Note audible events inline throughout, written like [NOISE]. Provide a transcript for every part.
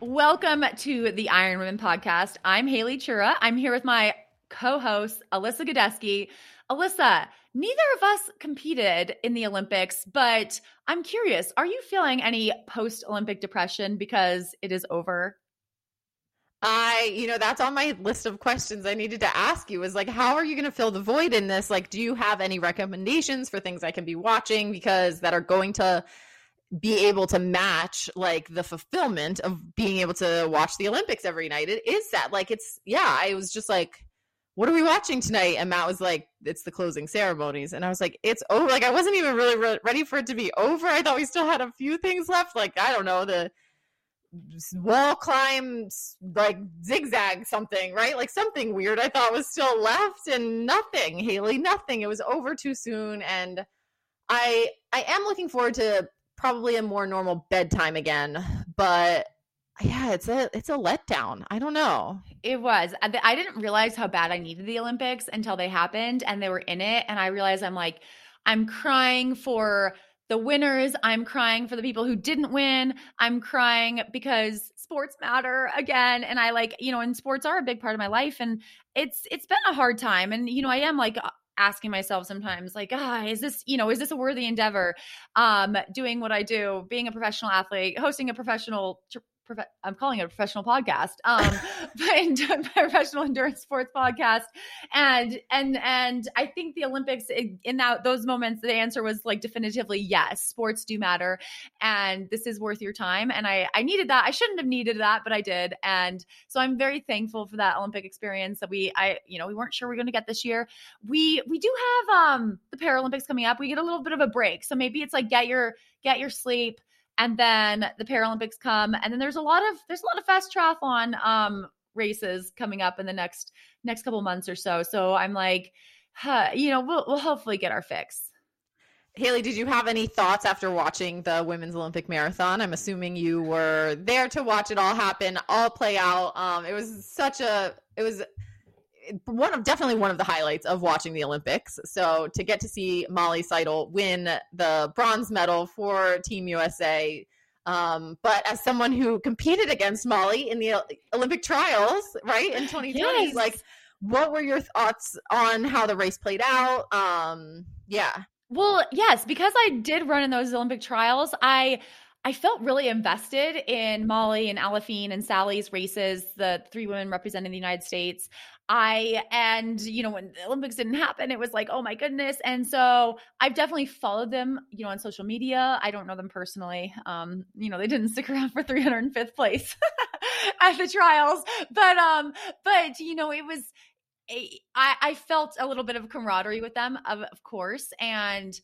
Welcome to the Iron Women podcast. I'm Haley Chura. I'm here with my co-host Alyssa Godesky. Alyssa, neither of us competed in the Olympics, but I'm curious, are you feeling any post-Olympic depression because it is over? I, you know, that's on my list of questions I needed to ask you is like, how are you going to fill the void in this? Like, do you have any recommendations for things I can be watching because that are going to be able to match like the fulfillment of being able to watch the Olympics every night. It is that like it's yeah, I was just like what are we watching tonight? And Matt was like, it's the closing ceremonies. And I was like, it's over. Like, I wasn't even really re- ready for it to be over. I thought we still had a few things left. Like, I don't know, the wall climb, like zigzag something, right? Like something weird I thought was still left and nothing, Haley, nothing. It was over too soon. And I, I am looking forward to probably a more normal bedtime again. But yeah, it's a it's a letdown. I don't know. It was. I didn't realize how bad I needed the Olympics until they happened and they were in it, and I realized I'm like, I'm crying for the winners. I'm crying for the people who didn't win. I'm crying because sports matter again. And I like, you know, and sports are a big part of my life. And it's it's been a hard time. And, you know, I am like asking myself sometimes like ah is this you know is this a worthy endeavor? Um doing what i do being a professional athlete hosting a professional prof- I'm calling it a professional podcast, um, [LAUGHS] [LAUGHS] but professional endurance sports podcast, and and and I think the Olympics in that those moments, the answer was like definitively yes, sports do matter, and this is worth your time, and I I needed that. I shouldn't have needed that, but I did, and so I'm very thankful for that Olympic experience that we I you know we weren't sure we are going to get this year. We we do have um the Paralympics coming up. We get a little bit of a break, so maybe it's like get your get your sleep and then the Paralympics come, and then there's a lot of there's a lot of fast triathlon um, races coming up in the next next couple months or so. So I'm like, huh, you know, we'll we'll hopefully get our fix. Haley, did you have any thoughts after watching the women's Olympic marathon? I'm assuming you were there to watch it all happen, all play out. Um, it was such a, it was one of definitely one of the highlights of watching the Olympics. So to get to see Molly Seidel win the bronze medal for Team USA. Um, but as someone who competed against Molly in the Olympic trials, right in 2020, yes. like what were your thoughts on how the race played out? Um, yeah. Well, yes, because I did run in those Olympic trials, I I felt really invested in Molly and Aliphine and Sally's races, the three women representing the United States. I and you know when the Olympics didn't happen, it was like, oh my goodness. And so I've definitely followed them, you know, on social media. I don't know them personally. Um, you know, they didn't [LAUGHS] stick around for 305th place [LAUGHS] at the trials, but um, but you know, it was a, I, I felt a little bit of camaraderie with them, of, of course, and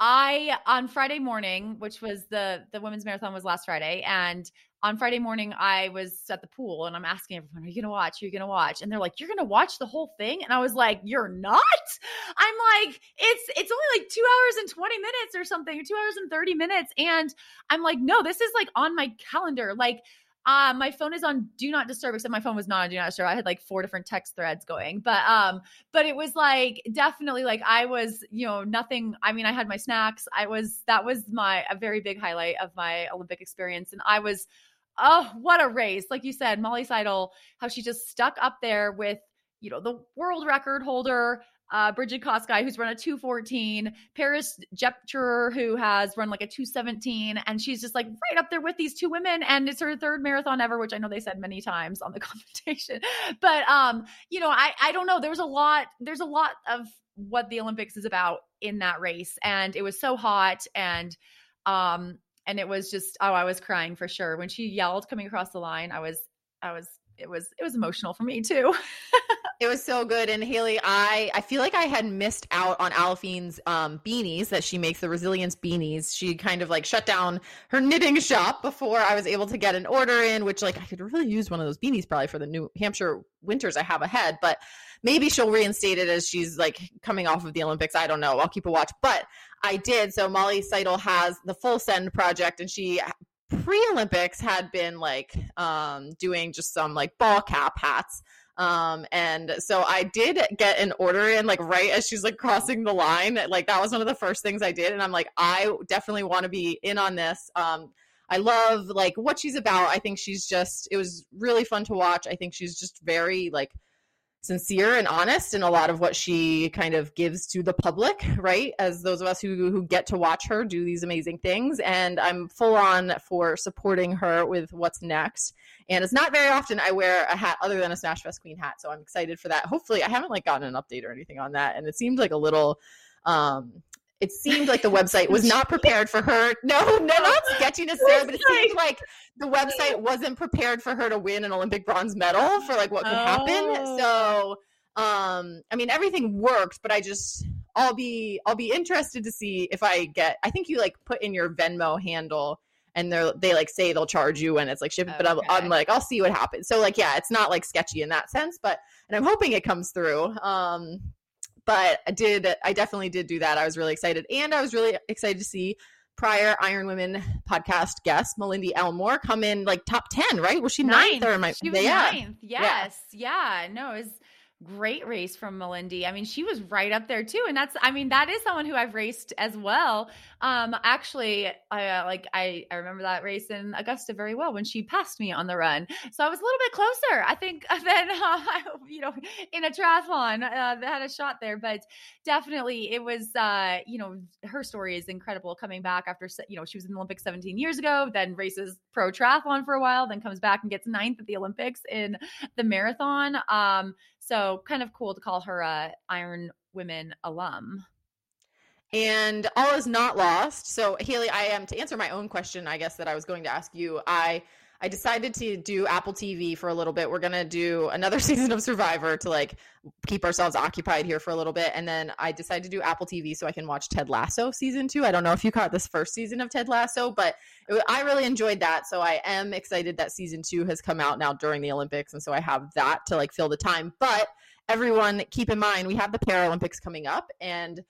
I on Friday morning, which was the the women's marathon was last Friday, and on Friday morning I was at the pool and I'm asking everyone, "Are you gonna watch? Are you gonna watch?" And they're like, "You're gonna watch the whole thing?" And I was like, "You're not." I'm like, "It's it's only like two hours and twenty minutes or something, or two hours and thirty minutes," and I'm like, "No, this is like on my calendar, like." Um, my phone is on do not disturb, except my phone was not on do not disturb. I had like four different text threads going, but um, but it was like definitely like I was, you know, nothing. I mean, I had my snacks. I was that was my a very big highlight of my Olympic experience, and I was, oh, what a race! Like you said, Molly Seidel, how she just stuck up there with you know the world record holder uh, Brigid Kosgei, who's run a 214, Peres Jepchirchir, who has run like a 217, and she's just like right up there with these two women. And it's her third marathon ever, which I know they said many times on the [LAUGHS] competition. But um, you know, I I don't know. There's a lot, there's a lot of what the Olympics is about in that race. And it was so hot and um and it was just oh, I was crying for sure. When she yelled coming across the line, I was I was it was it was emotional for me too. [LAUGHS] It was so good. And Haley, I I feel like I had missed out on Aliphine's um, beanies that she makes, the resilience beanies. She kind of like shut down her knitting shop before I was able to get an order in, which like I could really use one of those beanies probably for the New Hampshire winters I have ahead. But maybe she'll reinstate it as she's like coming off of the Olympics. I don't know. I'll keep a watch. But I did. So Molly Seidel has the Full Send project, and she pre-Olympics had been like um, doing just some like ball cap hats. Um, and so I did get an order in like right as she's like crossing the line. Like that was one of the first things I did. And I'm like, I definitely want to be in on this. Um, I love like what she's about. I think she's just, it was really fun to watch. I think she's just very like sincere and honest in a lot of what she kind of gives to the public, right? As those of us who who get to watch her do these amazing things and I'm full on for supporting her with what's next. And it's not very often I wear a hat other than a Smash Fest Queen hat, so I'm excited for that. Hopefully, I haven't like gotten an update or anything on that and it seemed like a little um it seemed like the website was not prepared for her. [LAUGHS] No, no, not sketchy necessarily, but it seemed like the website wasn't prepared for her to win an Olympic bronze medal for like what could happen. Oh. So, um, I mean, everything worked, but I just, I'll be, I'll be interested to see if I get. I think you like put in your Venmo handle. And they're they like say they'll charge you when it's like shipping, but I'm, I'm like I'll see what happens. So like yeah, it's not like sketchy in that sense, but and I'm hoping it comes through. Um, but I did I definitely did do that. I was really excited, and I was really excited to see prior Iron Women podcast guest Malindi Elmore come in like top ten. Right? Was she ninth, or am I? She was yeah. ninth. Yes. Yeah. No, it was great race from Malindi. I mean, she was right up there too. And that's, I mean, that is someone who I've raced as well. Um, actually, I uh, like, I, I remember that race in Augusta very well when she passed me on the run. So I was a little bit closer, I think, [LAUGHS] than, uh, [LAUGHS] you know, in a triathlon uh, that had a shot there. But definitely it was, uh, you know, her story is incredible coming back after, you know, she was in the Olympics 17 years ago, then races pro triathlon for a while, then comes back and gets ninth at the Olympics in the marathon. Um, so kind of cool to call her a Iron Women alum. And all is not lost. So Haley, I am to answer my own question, I guess that I was going to ask you. I I decided to do Apple TV for a little bit. We're gonna do another [LAUGHS] season of Survivor to like keep ourselves occupied here for a little bit, and then I decided to do Apple TV so I can watch Ted Lasso season two. I don't know if you caught this first season of Ted Lasso, but it, I really enjoyed that. So I am excited that season two has come out now during the Olympics, and so I have that to like fill the time. But everyone, keep in mind we have the Paralympics coming up, and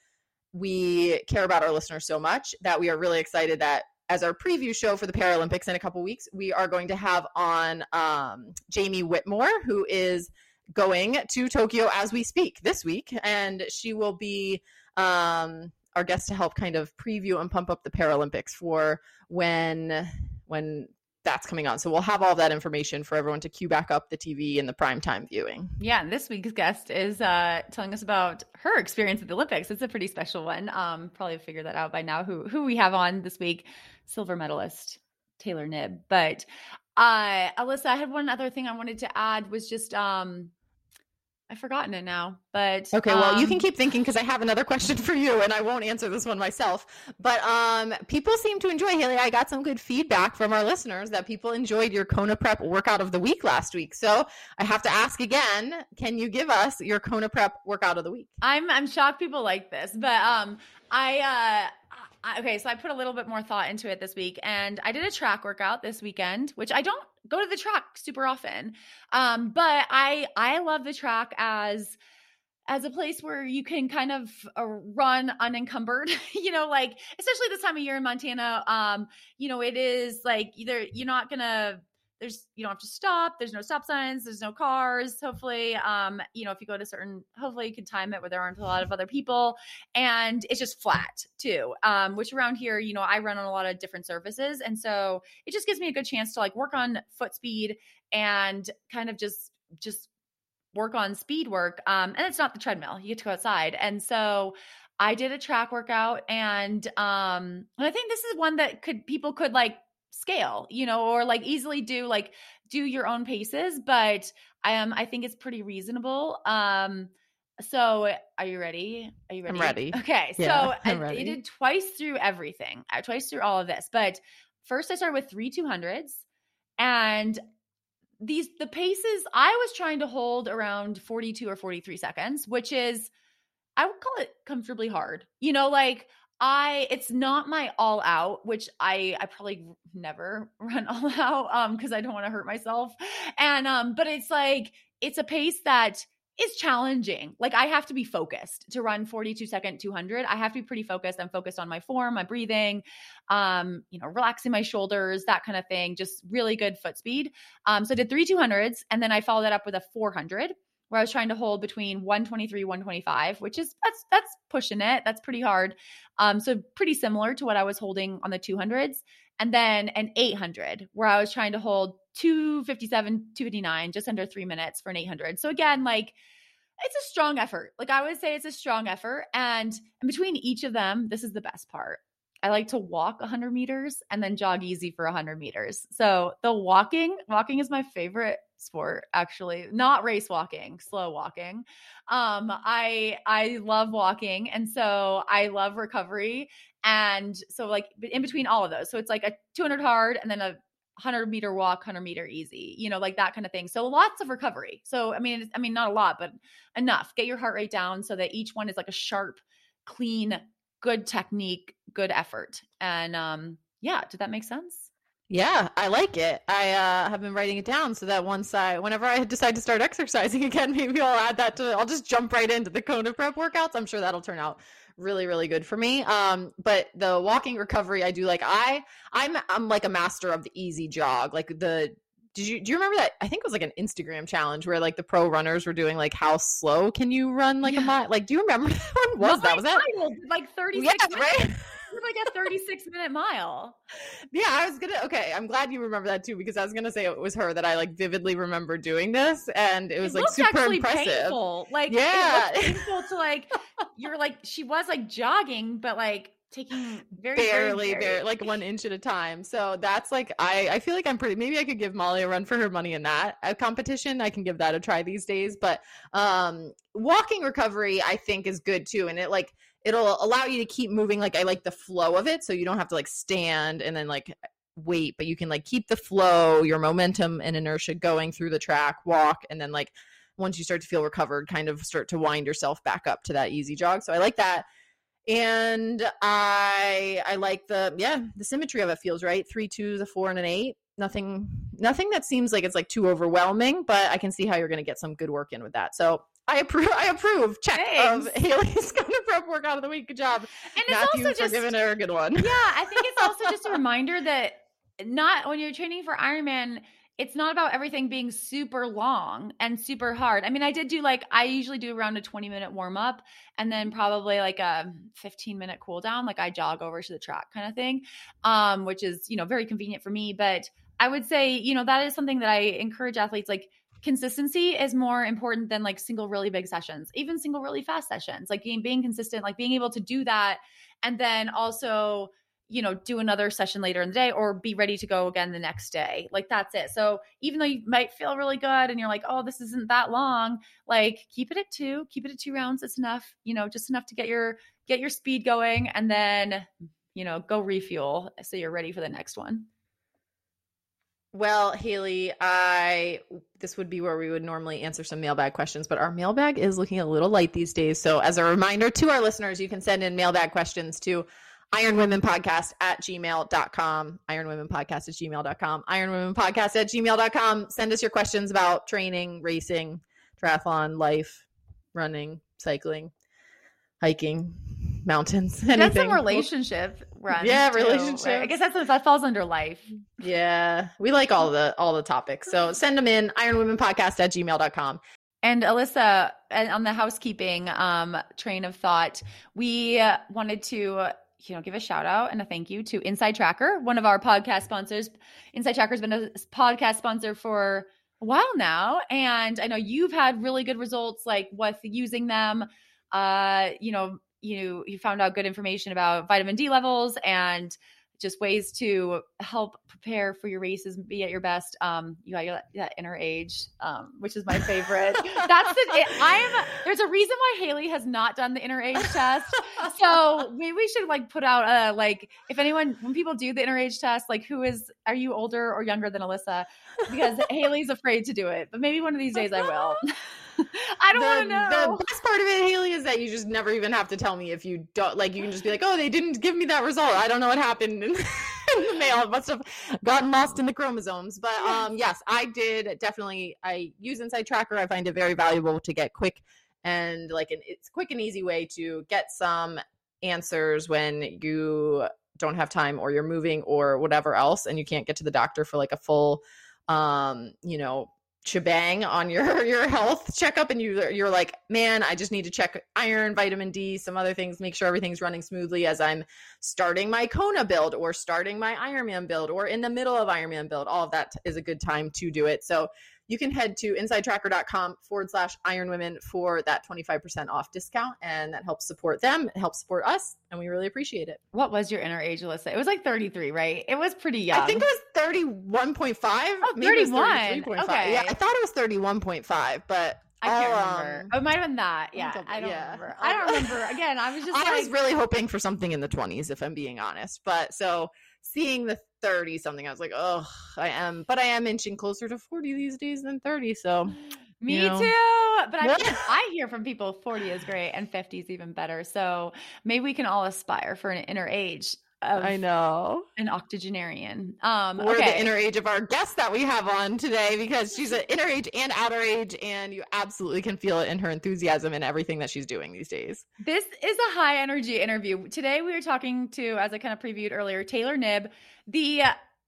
we care about our listeners so much that we are really excited that as our preview show for the Paralympics in a couple weeks, we are going to have on um, Jamie Whitmore, who is going to Tokyo as we speak this week, and she will be um, our guest to help kind of preview and pump up the Paralympics for when when that's coming on. So we'll have all that information for everyone to queue back up the TV and the primetime viewing. Yeah, and this week's guest is uh, telling us about her experience at the Olympics. It's a pretty special one. Um, probably figured that out by now. Who who we have on this week? Silver medalist Taylor Knibb. But uh, Alyssa, I had one other thing I wanted to add was just um, I've forgotten it now. But Okay, well, you can um, keep thinking because I have another [LAUGHS] question for you, and I won't answer this one myself. But um, people seem to enjoy Haley. I got some good feedback from our listeners that people enjoyed your Kona Prep workout of the week last week. So I have to ask again: Can you give us your Kona Prep workout of the week? I'm I'm shocked people like this, but um, I uh. Okay, so I put a little bit more thought into it this week, and I did a track workout this weekend, which I don't go to the track super often, um, but I I love the track as as a place where you can kind of uh, run unencumbered [LAUGHS] you know like especially this time of year in montana um you know it is like either you're not gonna there's you don't have to stop there's no stop signs there's no cars hopefully um you know if you go to certain hopefully you can time it where there aren't a lot of other people and it's just flat too um which around here you know i run on a lot of different surfaces and so it just gives me a good chance to like work on foot speed and kind of just just work on speed work um and it's not the treadmill you get to go outside and so i did a track workout and um and i think this is one that could people could like scale you know or like easily do like do your own paces but i um i think it's pretty reasonable um so are you ready are you ready I'm ready. okay Yeah, so [LAUGHS] I'm I, ready. I did twice through everything twice through all of this but first i started with three 200s and these the paces I was trying to hold around 42 or 43 seconds, which is I would call it comfortably hard. You know, like I it's not my all out, which I I probably never [LAUGHS] run all out um because I don't want to hurt myself. And um but it's like it's a pace that is challenging. Like I have to be focused to run 42 second 200. I have to be pretty focused. I'm focused on my form, my breathing, um, you know, relaxing my shoulders, that kind of thing. Just really good foot speed. Um, so I did three 200s and then I followed that up with a 400 where I was trying to hold between 123, 125, which is that's that's pushing it. That's pretty hard. Um, so pretty similar to what I was holding on the 200s. And then an 800 where I was trying to hold 257, 259, just under three minutes for an 800. So again, like it's a strong effort. Like I would say it's a strong effort. And in between each of them, this is the best part. I like to walk 100 meters and then jog easy for 100 meters. So the walking, walking is my favorite sport actually. Not race walking, slow walking. Um I I love walking and so I love recovery and so like in between all of those. So it's like a 200 hard and then a 100 meter walk 100 meter easy you know like that kind of thing so lots of recovery so i mean i mean not a lot but enough get your heart rate down so that each one is like a sharp clean good technique good effort and um yeah did that make sense Yeah, I like it. I uh, have been writing it down so that once I, whenever I decide to start exercising [LAUGHS] again, maybe I'll add that to. I'll just jump right into the Kona prep workouts. I'm sure that'll turn out really, really good for me. Um, but the walking recovery, I do like. I, I'm, I'm like a master of the easy jog. Like the, did you do you remember that? I think it was like an Instagram challenge where like the pro runners were doing like how slow can you run like a mile? Like, do you remember [LAUGHS] that one? Was that was that? Like 36 Yeah, minutes. right. Like a 36 minute mile [LAUGHS] Yeah, I was gonna. Okay, I'm glad you remember that too because I was gonna say it was her that I like vividly remember doing this, and it was like super impressive. painful like Yeah. it painful to like you're like she was like jogging but like taking [SIGHS] very Barely, very- barely, like one [LAUGHS] inch at a time. So that's like I. I feel like I'm pretty. Maybe I could give Molly a run for her money in that a competition. I can give that a try these days. But um, walking recovery, I think, is good too, and it like it'll allow you to keep moving. Like I like the flow of it, so you don't have to like stand and then like wait, but you can like keep the flow, your momentum and inertia going through the track, walk, and then like once you start to feel recovered, kind of start to wind yourself back up to that easy jog. So I like that. And I I like the yeah, the symmetry of it feels right. three twos, a four, and an eight. Nothing nothing that seems like it's like too overwhelming, but I can see how you're gonna get some good work in with that. So I approve I approve. Check of Haley's [LAUGHS] Kona prep workout of the week. Good job. and it's Matthew also for just giving her a good one. yeah i think it's also just a [LAUGHS] reminder that not when you're training for ironman it's not about everything being super long and super hard. I mean, I did do like I usually do around a 20 minute warm up and then probably like a 15 minute cool down, like I jog over to the track kind of thing. Um, which is, you know, very convenient for me, but I would say, you know, that is something that I encourage athletes like consistency is more important than like single really big sessions, even single really fast sessions. Like being, being consistent, like being able to do that and then also you know, do another session later in the day or be ready to go again the next day. Like that's it. So even though you might feel really good and you're like, oh, this isn't that long, like keep it at two, keep it at two rounds. It's enough, you know, just enough to get your get your speed going and then, you know, go refuel so you're ready for the next one. Well, Haley, I this would be where we would normally answer some mailbag questions, but our mailbag is looking a little light these days. So as a reminder to our listeners, you can send in mailbag questions to Iron Women Podcast at gmail.com. Iron Women Podcast at gmail.com. Iron Women Podcast at gmail.com. Send us your questions about training, racing, triathlon, life, running, cycling, hiking, mountains, That's anything. some relationship run. Yeah, right? I guess that's that falls under life. Yeah, we like all the all the topics. So send them in ironwomenpodcast at gmail.com. And Alyssa, and on the housekeeping um, train of thought, we wanted to, you know, give a shout out and a thank you to Inside Tracker, one of our podcast sponsors. Inside Tracker has been a podcast sponsor for a while now, and I know you've had really good results, like with using them. Uh, you know, you you found out good information about vitamin D levels and just ways to help prepare for your races, be at your best. Um, you got that, that inner age, um, which is my favorite. [LAUGHS] That's the. It, I'm. There's a reason why Haley has not done the inner age test. So maybe we should like put out a like if anyone when people do the inner age test, like who is are you older or younger than Alyssa? Because Haley's afraid to do it, but maybe one of these days I will. [LAUGHS] [LAUGHS] I don't want to know. The best part of it, Haley, is that you just never even have to tell me if you don't. Like, you can just be like, "Oh, they didn't give me that result. I don't know what happened [LAUGHS] in, in the mail. It must have gotten lost in the chromosomes." But um, yes, I did definitely. I use Inside Tracker. I find it very valuable to get quick and like an it's quick and easy way to get some answers when you don't have time or you're moving or whatever else and you can't get to the doctor for like a full um you know shebang on your [LAUGHS] your health checkup and you you're like man i just need to check iron vitamin d some other things make sure everything's running smoothly as i'm starting my kona build or starting my ironman build or in the middle of ironman build. All of that is a good time to do it. So you can head to insidetracker.com forward slash iron women for that 25% off discount. And that helps support them, it helps support us, and we really appreciate it. What was your inner age, Alyssa? It was like 33, right? It was pretty young. I think it was 31.5. Oh, 31. Okay. Yeah, I thought it was 31.5, but I can't remember. Um, it might have been that. Yeah, I don't yeah. remember. I don't remember. [LAUGHS] Again, I was just. I like, was really hoping for something in the twenties, if I'm being honest. But so seeing the 30 something, I was like, oh, I am, but I am inching closer to 40 these days than 30. So me you know. too. But I, I hear from people 40 is great and 50 is even better. So maybe we can all aspire for an inner age. I know an octogenarian. Um, We're okay. the inner age of our guest that we have on today because she's an inner age and outer age, and you absolutely can feel it in her enthusiasm and everything that she's doing these days. This is a high energy interview. Today we are talking to, as I kind of previewed earlier, Taylor Knibb, the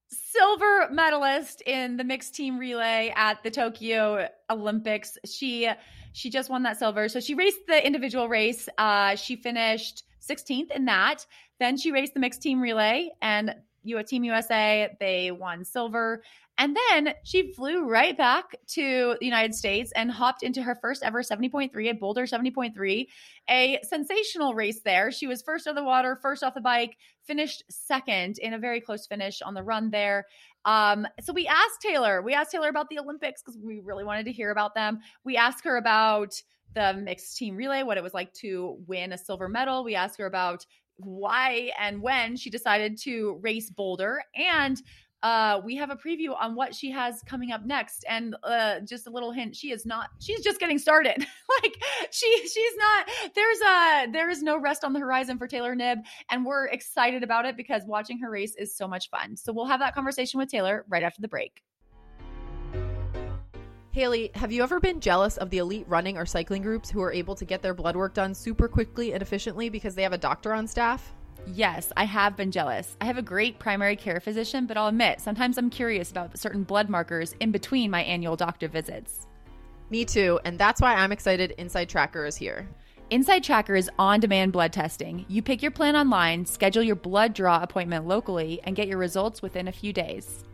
silver medalist in the mixed team relay at the Tokyo Olympics. She she just won that silver. So she raced the individual race. Uh, she finished 16th in that. Then she raced the mixed team relay and you Team USA, they won silver. And then she flew right back to the United States and hopped into her first ever 70.3 at Boulder 70.3, a sensational race there. She was first on the water, first off the bike, finished second in a very close finish on the run there. Um, so we asked Taylor, we asked Taylor about the Olympics because we really wanted to hear about them. We asked her about the mixed team relay, what it was like to win a silver medal. We asked her about why and when she decided to race Boulder. And uh, we have a preview on what she has coming up next. And uh, just a little hint, she is not, she's just getting started. [LAUGHS] like she, she's not, there's a, there is no rest on the horizon for Taylor Knibb. And we're excited about it because watching her race is so much fun. So we'll have that conversation with Taylor right after the break. Haley, have you ever been jealous of the elite running or cycling groups who are able to get their blood work done super quickly and efficiently because they have a doctor on staff? Yes, I have been jealous. I have a great primary care physician, but I'll admit, sometimes I'm curious about certain blood markers in between my annual doctor visits. Me too, and that's why I'm excited Inside Tracker is here. Inside Tracker is on demand blood testing. You pick your plan online, schedule your blood draw appointment locally, and get your results within a few days.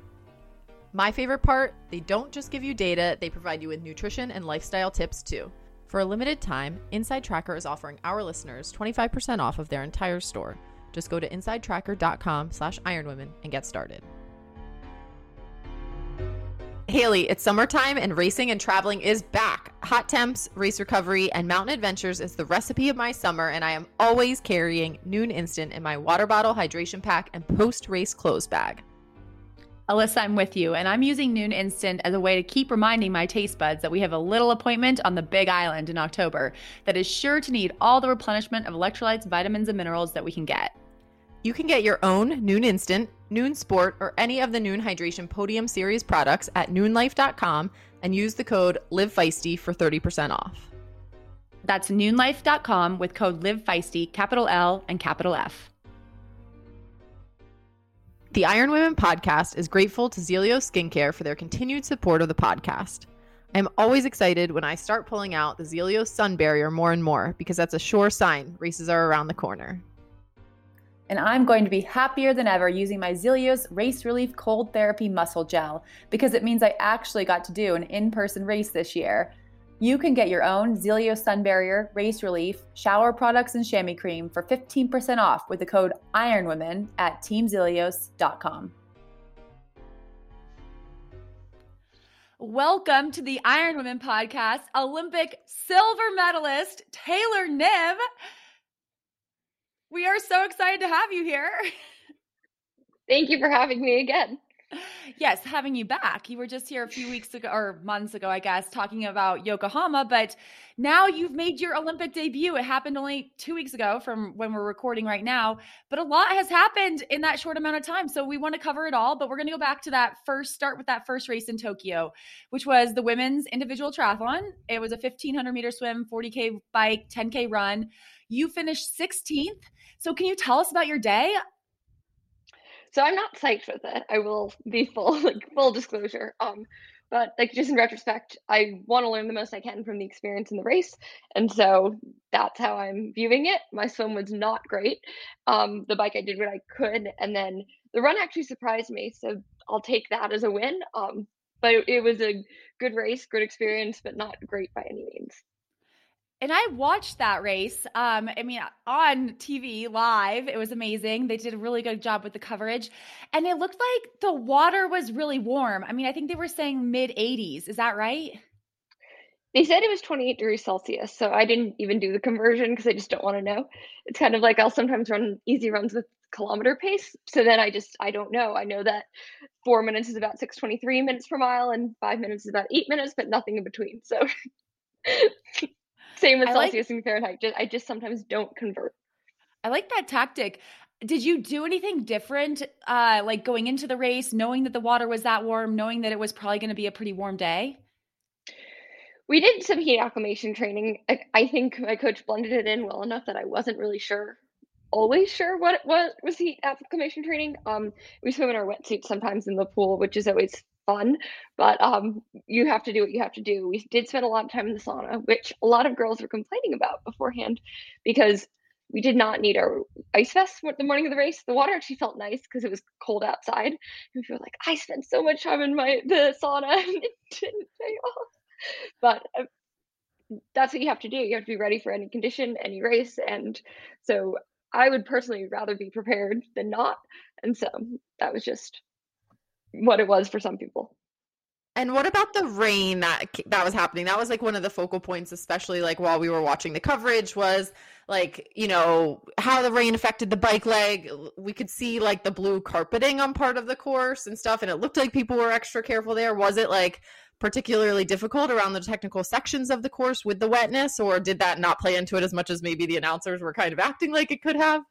My favorite part they don't just give you data, they provide you with nutrition and lifestyle tips too. For a limited time, Inside Tracker is offering our listeners 25% off of their entire store. Just go to insidetracker.com slash ironwomen and get started. Haley, it's summertime and racing and traveling is back. Hot temps, race recovery, and mountain adventures is the recipe of my summer, and I am always carrying Nuun Instant in my water bottle, hydration pack, and post race clothes bag. Alyssa, I'm with you, and I'm using Nuun Instant as a way to keep reminding my taste buds that we have a little appointment on the Big Island in October that is sure to need all the replenishment of electrolytes, vitamins, and minerals that we can get. You can get your own Nuun Instant, Nuun Sport, or any of the Nuun Hydration Podium Series products at nuunlife.com and use the code LIVEFeisty for 30% off. That's nuunlife.com with code LIVEFeisty, capital L and capital F. The Iron Women podcast is grateful to Zelio Skincare for their continued support of the podcast. I'm always excited when I start pulling out the Zelio sun barrier more and more because that's a sure sign races are around the corner. And I'm going to be happier than ever using my Zealios Race Relief Cold Therapy Muscle Gel because it means I actually got to do an in person race this year. You can get your own Zelio Sun Barrier, Race Relief, shower products, and chamois cream for 15% off with the code IRONWOMEN at teamzealios.com. Welcome to the Iron Women podcast, Olympic silver medalist Taylor Knibb. We are so excited to have you here. [LAUGHS] Thank you for having me again. Yes, having you back. You were just here a few weeks ago or months ago, I guess, talking about Yokohama, but now you've made your Olympic debut. It happened only two weeks ago from when we're recording right now, but a lot has happened in that short amount of time. So we want to cover it all, but we're going to go back to that first start with that first race in Tokyo, which was the women's individual triathlon. It was a 1500 meter swim, 40K bike, 10K run. You finished 16th. So can you tell us about your day? So I'm not psyched with it. I will be full [LAUGHS] like full disclosure. Um, but like just in retrospect, I want to learn the most I can from the experience in the race, and so that's how I'm viewing it. My swim was not great. Um, the bike I did what I could, and then the run actually surprised me. So I'll take that as a win. Um, but it, it was a good race, good experience, but not great by any means. And I watched that race. Um, I mean, on TV live, it was amazing. They did a really good job with the coverage, and it looked like the water was really warm. I mean, I think they were saying mid 80s. Is that right? They said it was 28 degrees Celsius, so I didn't even do the conversion because I just don't want to know. It's kind of like I'll sometimes run easy runs with kilometer pace, so then I just I don't know. I know that four minutes is about 6:23 minutes per mile, and five minutes is about eight minutes, but nothing in between. So. [LAUGHS] Same with I Celsius like, and Fahrenheit. Just, I just sometimes don't convert. I like that tactic. Did you do anything different, uh, like going into the race, knowing that the water was that warm, knowing that it was probably going to be a pretty warm day? We did some heat acclimation training. I, I think my coach blended it in well enough that I wasn't really sure always sure what what was heat acclimation training. Um, we swim in our wetsuits sometimes in the pool, which is always fun, but um, you have to do what you have to do. We did spend a lot of time in the sauna, which a lot of girls were complaining about beforehand because we did not need our ice vests the morning of the race. The water actually felt nice because it was cold outside. And we were like, I spent so much time in my the sauna [LAUGHS] and it didn't pay off. But uh, that's what you have to do. You have to be ready for any condition, any race. And so I would personally rather be prepared than not. And so that was just what it was for some people. And what about the rain that that was happening? That was like one of the focal points, especially like while we were watching the coverage, was like you know how the rain affected the bike leg. We could see like the blue carpeting on part of the course and stuff, and it looked like people were extra careful there. Was it like particularly difficult around the technical sections of the course with the wetness, or did that not play into it as much as maybe the announcers were kind of acting like it could have?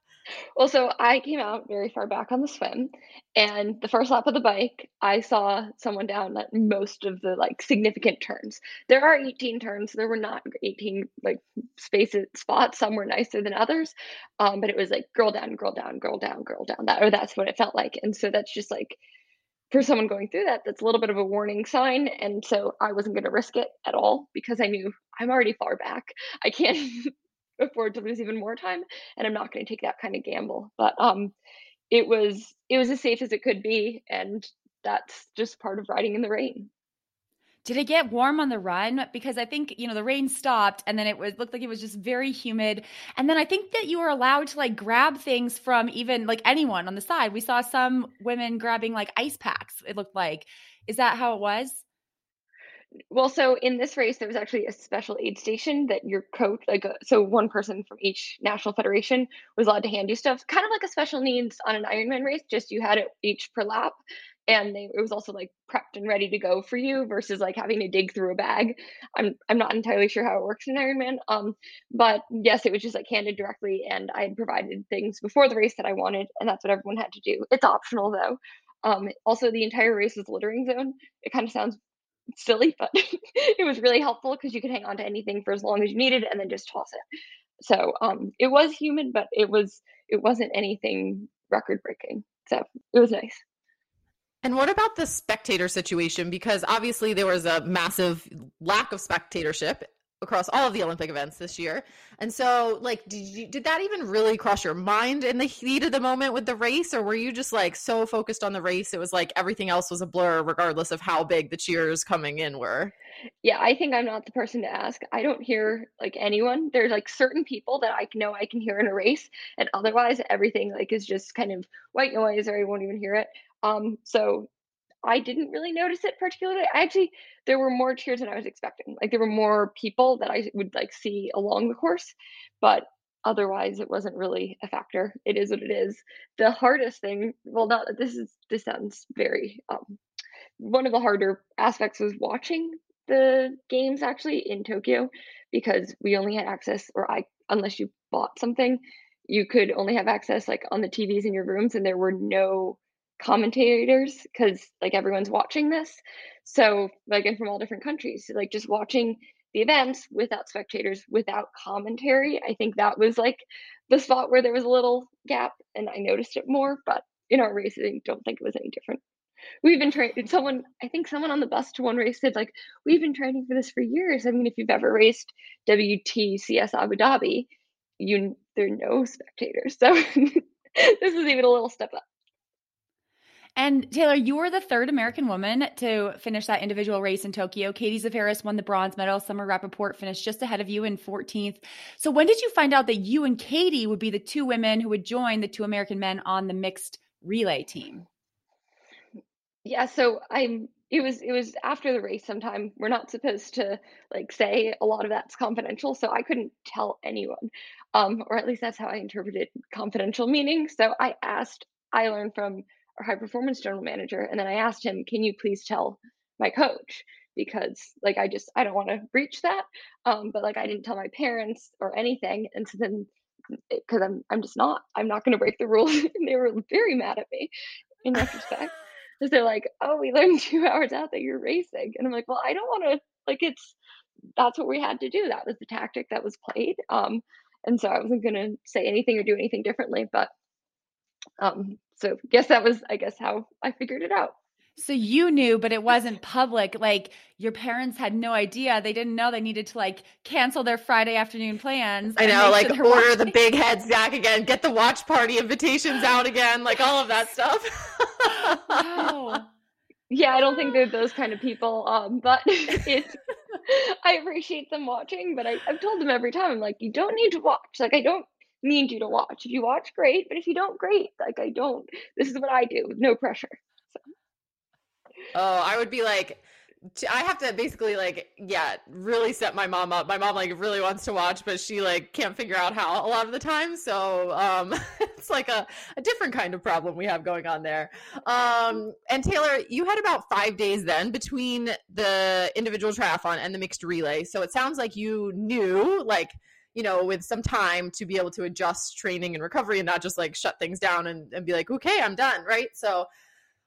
Well, so I came out very far back on the swim, and the first lap of the bike, I saw someone down at most of the like significant turns. There are 18 turns. There were not 18 like spaces spots. Some were nicer than others, um, but it was like girl down, girl down, girl down, girl down. That or that's what it felt like. And so that's just like for someone going through that, that's a little bit of a warning sign. And so I wasn't going to risk it at all because I knew I'm already far back. I can't [LAUGHS] afford to lose even more time and i'm not going to take that kind of gamble but um it was it was as safe as it could be and that's just part of riding in the rain. Did it get warm on the run? Because i think you know the rain stopped and then it was looked like it was just very humid and then i think that you were allowed to like grab things from even like anyone on the side. We saw some women grabbing like ice packs it looked like. Is that how it was well, so in this race, there was actually a special aid station that your coach, like, uh, so one person from each national federation was allowed to hand you stuff, kind of like a special needs on an Ironman race, just you had it each per lap. And they, it was also like prepped and ready to go for you versus like having to dig through a bag. I'm I'm not entirely sure how it works in Ironman. Um, but yes, it was just like handed directly, and I had provided things before the race that I wanted, and that's what everyone had to do. It's optional though. Um, also, the entire race is littering zone. It kind of sounds silly, but [LAUGHS] it was really helpful because you could hang on to anything for as long as you needed and then just toss it. So um, it was humid, but it was it wasn't anything record breaking. So it was nice. And what about the spectator situation? Because obviously there was a massive lack of spectatorship across all of the Olympic events this year. And so, like, did you did that even really cross your mind in the heat of the moment with the race, or were you just like so focused on the race it was like everything else was a blur, regardless of how big the cheers coming in were? Yeah, I think I'm not the person to ask. I don't hear like anyone. There's like certain people that I know I can hear in a race, and otherwise everything like is just kind of white noise, or I won't even hear it. Um, so I didn't really notice it particularly. I actually there were more cheers than I was expecting. Like there were more people that I would like see along the course, but otherwise it wasn't really a factor. It is what it is. The hardest thing, well not this is this sounds very um one of the harder aspects was watching the games actually in Tokyo because we only had access or I unless you bought something, you could only have access like on the TVs in your rooms and there were no commentators because like everyone's watching this. So like and from all different countries like just watching the events without spectators without commentary i think that was like the spot where there was a little gap and i noticed it more but in our race i don't think it was any different. We've been training someone i think someone on the bus to one race said like we've been training for this for years. I mean if you've ever raced wtcs abu dhabi you there are no spectators. So [LAUGHS] this is even a little step up and Taylor, you were the third American woman to finish that individual race in Tokyo. Katie Zaferes won the bronze medal. Summer Rappaport finished just ahead of you in 14th. So when did you find out that you and Katie would be the two women who would join the two American men on the mixed relay team? Yeah, so I'm it was it was after the race sometime. We're not supposed to like say a lot of that's confidential, so I couldn't tell anyone. Um, or at least that's how I interpreted confidential meaning. So I asked I learned from our high performance general manager and then i asked him can you please tell my coach? Because like i just i don't want to breach that um but like i didn't tell my parents or anything and so then because i'm i'm just not i'm not going to break the rules [LAUGHS] and they were very mad at me in retrospect [LAUGHS] because they're like oh we learned [LAUGHS] two hours out that you're racing and i'm like well i don't want to like it's that's what we had to do that was the tactic that was played um and so i wasn't going to say anything or do anything differently but um so guess that was i guess how i figured it out so you knew but it wasn't public like your parents had no idea they didn't know they needed to like cancel their friday afternoon plans i know like order watching. the big head Zach again get the watch party invitations out again like all of that stuff wow. [LAUGHS] yeah i don't think they're those kind of people um but [LAUGHS] it's i appreciate them watching but I, i've told them every time i'm like you don't need to watch like i don't need you to watch. If you watch, great. But if you don't, great. Like I don't. This is what I do. No pressure. So. Oh, I would be like, I have to basically like, yeah, really set my mom up. My mom like really wants to watch, but she like can't figure out how a lot of the time. So um, [LAUGHS] it's like a, a different kind of problem we have going on there. Um, and Taylor, you had about five days then between the individual triathlon and the mixed relay. So it sounds like you knew like you know, with some time to be able to adjust training and recovery and not just like shut things down and, and be like, okay, I'm done. Right. So,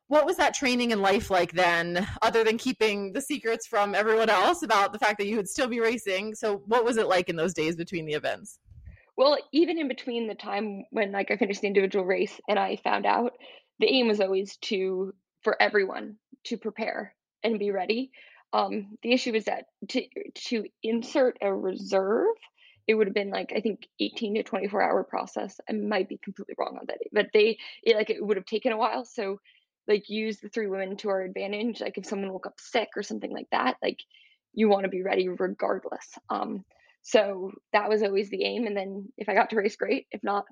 what was that training and life like then, other than keeping the secrets from everyone else about the fact that you would still be racing? So, what was it like in those days between the events? Well, even in between the time when like I finished the individual race and I found out, the aim was always to for everyone to prepare and be ready. Um, the issue is that to to insert a reserve it would have been like I think 18 to 24 hour process. I might be completely wrong on that, but they it, like it would have taken a while. So like use the three women to our advantage. Like if someone woke up sick or something like that, like you want to be ready regardless. Um, so that was always the aim. And then if I got to race, great. If not,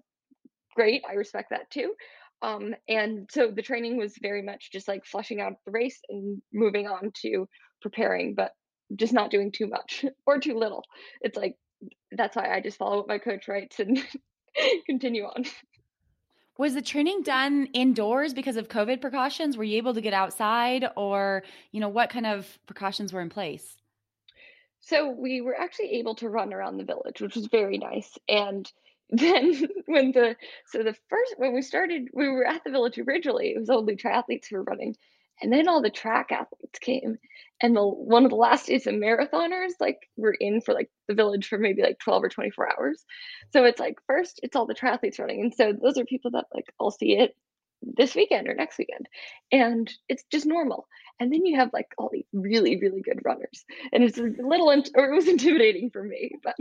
great. I respect that too. Um, and so the training was very much just like flushing out the race and moving on to preparing, but just not doing too much [LAUGHS] or too little. It's like that's why I just follow what my coach writes and [LAUGHS] continue on. Was the training done indoors because of COVID precautions? Were you able to get outside or, you know, what kind of precautions were in place? So we were actually able to run around the village, which was very nice. And [LAUGHS] then when the so the first when we started, we were at the village originally. It was only triathletes who were running, and then all the track athletes came. And the one of the last days of marathoners, like we're in for like the village for maybe like 12 or 24 hours. So it's like first it's all the triathletes running. And so those are people that like I'll see it this weekend or next weekend and it's just normal and then you have like all these really really good runners and it's a little int- or it was [LAUGHS] intimidating for me but [LAUGHS]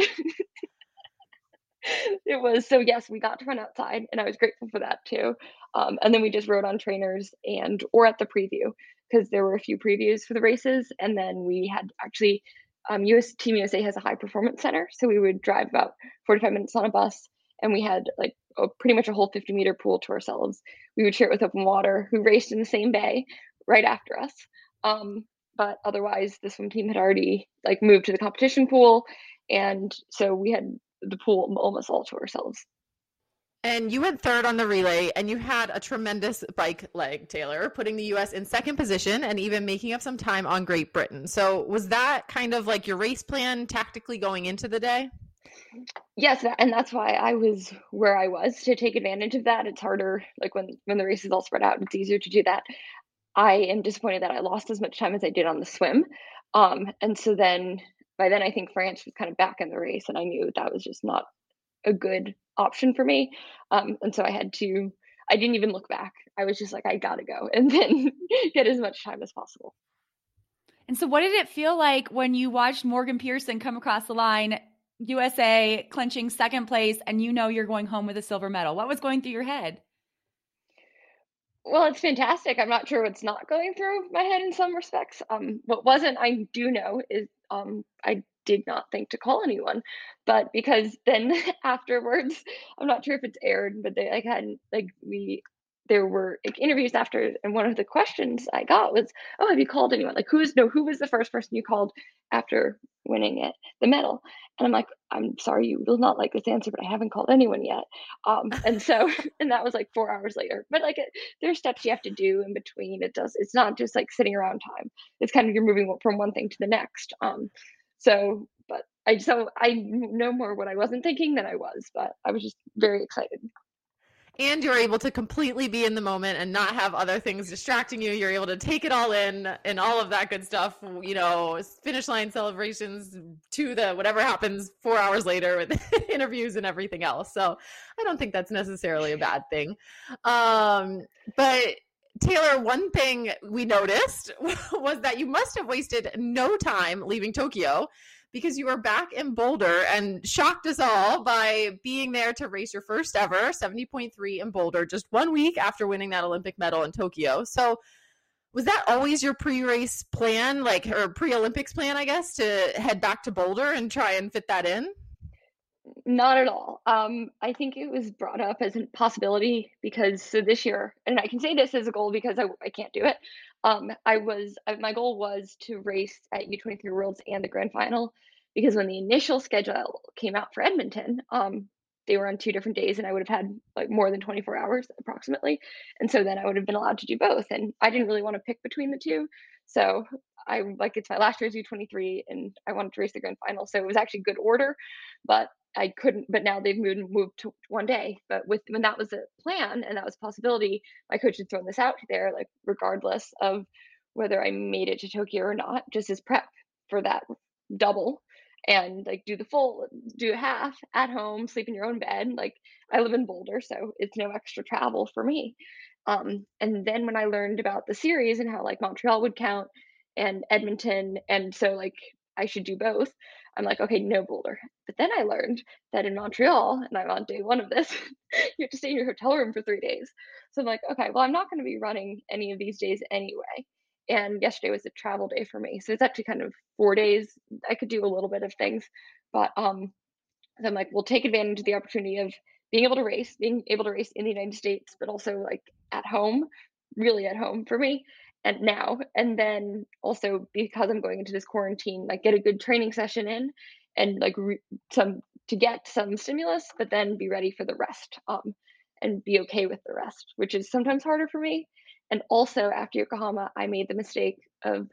it was so yes we got to run outside and i was grateful for that too um, and then we just rode on trainers and or at the preview because there were a few previews for the races and then we had actually um, us team usa has a high performance center so we would drive about 45 minutes on a bus and we had like a, pretty much a whole 50 meter pool to ourselves we would share it with open water who raced in the same bay right after us um, but otherwise the swim team had already like moved to the competition pool and so we had the pool almost all to ourselves. And you went third on the relay, and you had a tremendous bike leg, Taylor, putting the U.S. in second position and even making up some time on Great Britain. So, was that kind of like your race plan tactically going into the day? Yes, and that's why I was where I was to take advantage of that. It's harder, like when when the race is all spread out, it's easier to do that. I am disappointed that I lost as much time as I did on the swim, um, and so then by then I think France was kind of back in the race, and I knew that was just not a good option for me. Um, and so I had to. I didn't even look back. I was just like, I gotta go, [LAUGHS] and then get as much time as possible. And so, what did it feel like when you watched Morgan Pearson come across the line, USA clinching second place, and you know you're going home with a silver medal? What was going through your head? Well, it's fantastic. I'm not sure what's not going through my head in some respects. Um, what wasn't, I do know, is um, I did not think to call anyone, but because then [LAUGHS] afterwards, I'm not sure if it's aired, but they like had like we there were like, interviews after, and one of the questions I got was, "Oh, have you called anyone? Like, who's no? Who was the first person you called after winning it, the medal?" And I'm like, "I'm sorry, you will not like this answer, but I haven't called anyone yet." Um, and so, [LAUGHS] and that was like four hours later. But like, it, there's steps you have to do in between. It does. It's not just like sitting around time. It's kind of you're moving from one thing to the next. Um, so, but I so I know more what I wasn't thinking than I was, but I was just very excited and you're able to completely be in the moment and not have other things distracting you. You're able to take it all in and all of that good stuff, you know, finish line celebrations to the whatever happens four hours later with [LAUGHS] interviews and everything else. So I don't think that's necessarily a bad thing. Um, but Taylor, one thing we noticed [LAUGHS] was that you must have wasted no time leaving Tokyo because you were back in Boulder and shocked us all by being there to race your first ever 70.3 in Boulder just one week after winning that Olympic medal in Tokyo. So, was that always your pre-race plan, like or pre-Olympics plan, I guess, to head back to Boulder and try and fit that in? Not at all. Um, I think it was brought up as a possibility because so this year, and I can say this as a goal because I, I can't do it. Um, I was my goal was to race at U23 Worlds and the Grand Final because when the initial schedule came out for Edmonton, um, they were on two different days, and I would have had like more than 24 hours approximately, and so then I would have been allowed to do both. And I didn't really want to pick between the two, so I like it's my last year's U23, and I wanted to race the Grand Final, so it was actually good order, but I couldn't, but now they've moved moved to one day. But with when that was a plan and that was a possibility, my coach had thrown this out there, like regardless of whether I made it to Tokyo or not, just as prep for that double and like do the full do a half at home, sleep in your own bed. Like I live in Boulder, so it's no extra travel for me. Um, and then when I learned about the series and how like Montreal would count and Edmonton, and so like I should do both. I'm like, okay, no Boulder. But then I learned that in Montreal, and I'm on day one of this, [LAUGHS] you have to stay in your hotel room for three days. So I'm like, okay, well, I'm not going to be running any of these days anyway. And yesterday was a travel day for me. So it's actually kind of four days. I could do a little bit of things. But um, so I'm like, we'll take advantage of the opportunity of being able to race, being able to race in the United States, but also like at home, really at home for me and now and then also because i'm going into this quarantine like get a good training session in and like re- some to get some stimulus but then be ready for the rest um and be okay with the rest which is sometimes harder for me. And also after yokohama i made the mistake of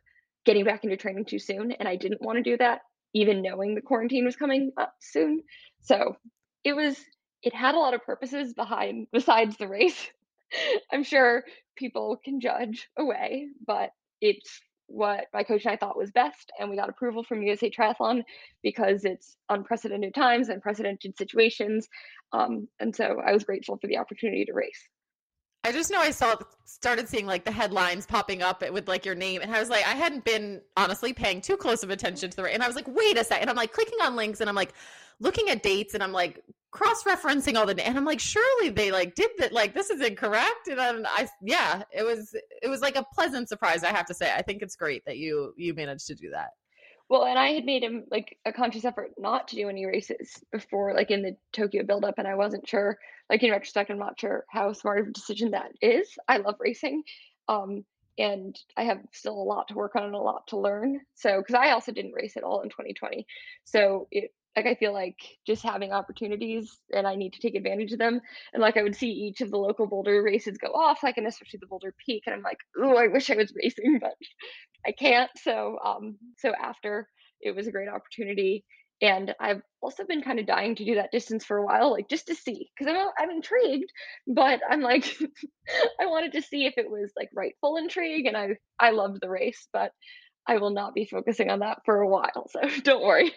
getting back into training too soon and i didn't want to do that even knowing the quarantine was coming up soon. So it was it had a lot of purposes behind besides the race. [LAUGHS] I'm sure people can judge away, but it's what my coach and I thought was best. And we got approval from USA Triathlon because it's unprecedented times, unprecedented situations. Um, and so I was grateful for the opportunity to race. I just know I saw started seeing like the headlines popping up with like your name, and I was like, I hadn't been honestly paying too close of attention to the and I was like, wait a second. I'm like clicking on links, and I'm like looking at dates, and I'm like cross referencing all the, and I'm like, surely they like did that. Like this is incorrect, and then I yeah, it was it was like a pleasant surprise. I have to say, I think it's great that you you managed to do that. Well, and I had made him like a conscious effort not to do any races before, like in the Tokyo buildup, and I wasn't sure. Like in retrospect, I'm not sure how smart of a decision that is. I love racing, um, and I have still a lot to work on and a lot to learn. So, because I also didn't race at all in 2020, so it like I feel like just having opportunities and I need to take advantage of them. And like I would see each of the local boulder races go off, like and especially the Boulder Peak, and I'm like, oh, I wish I was [LAUGHS] racing, but I can't. So um so after it was a great opportunity. And I've also been kind of dying to do that distance for a while, like just to see, because I'm I'm intrigued, but I'm like, [LAUGHS] I wanted to see if it was like rightful intrigue, and I I loved the race, but I will not be focusing on that for a while, so [LAUGHS] don't worry.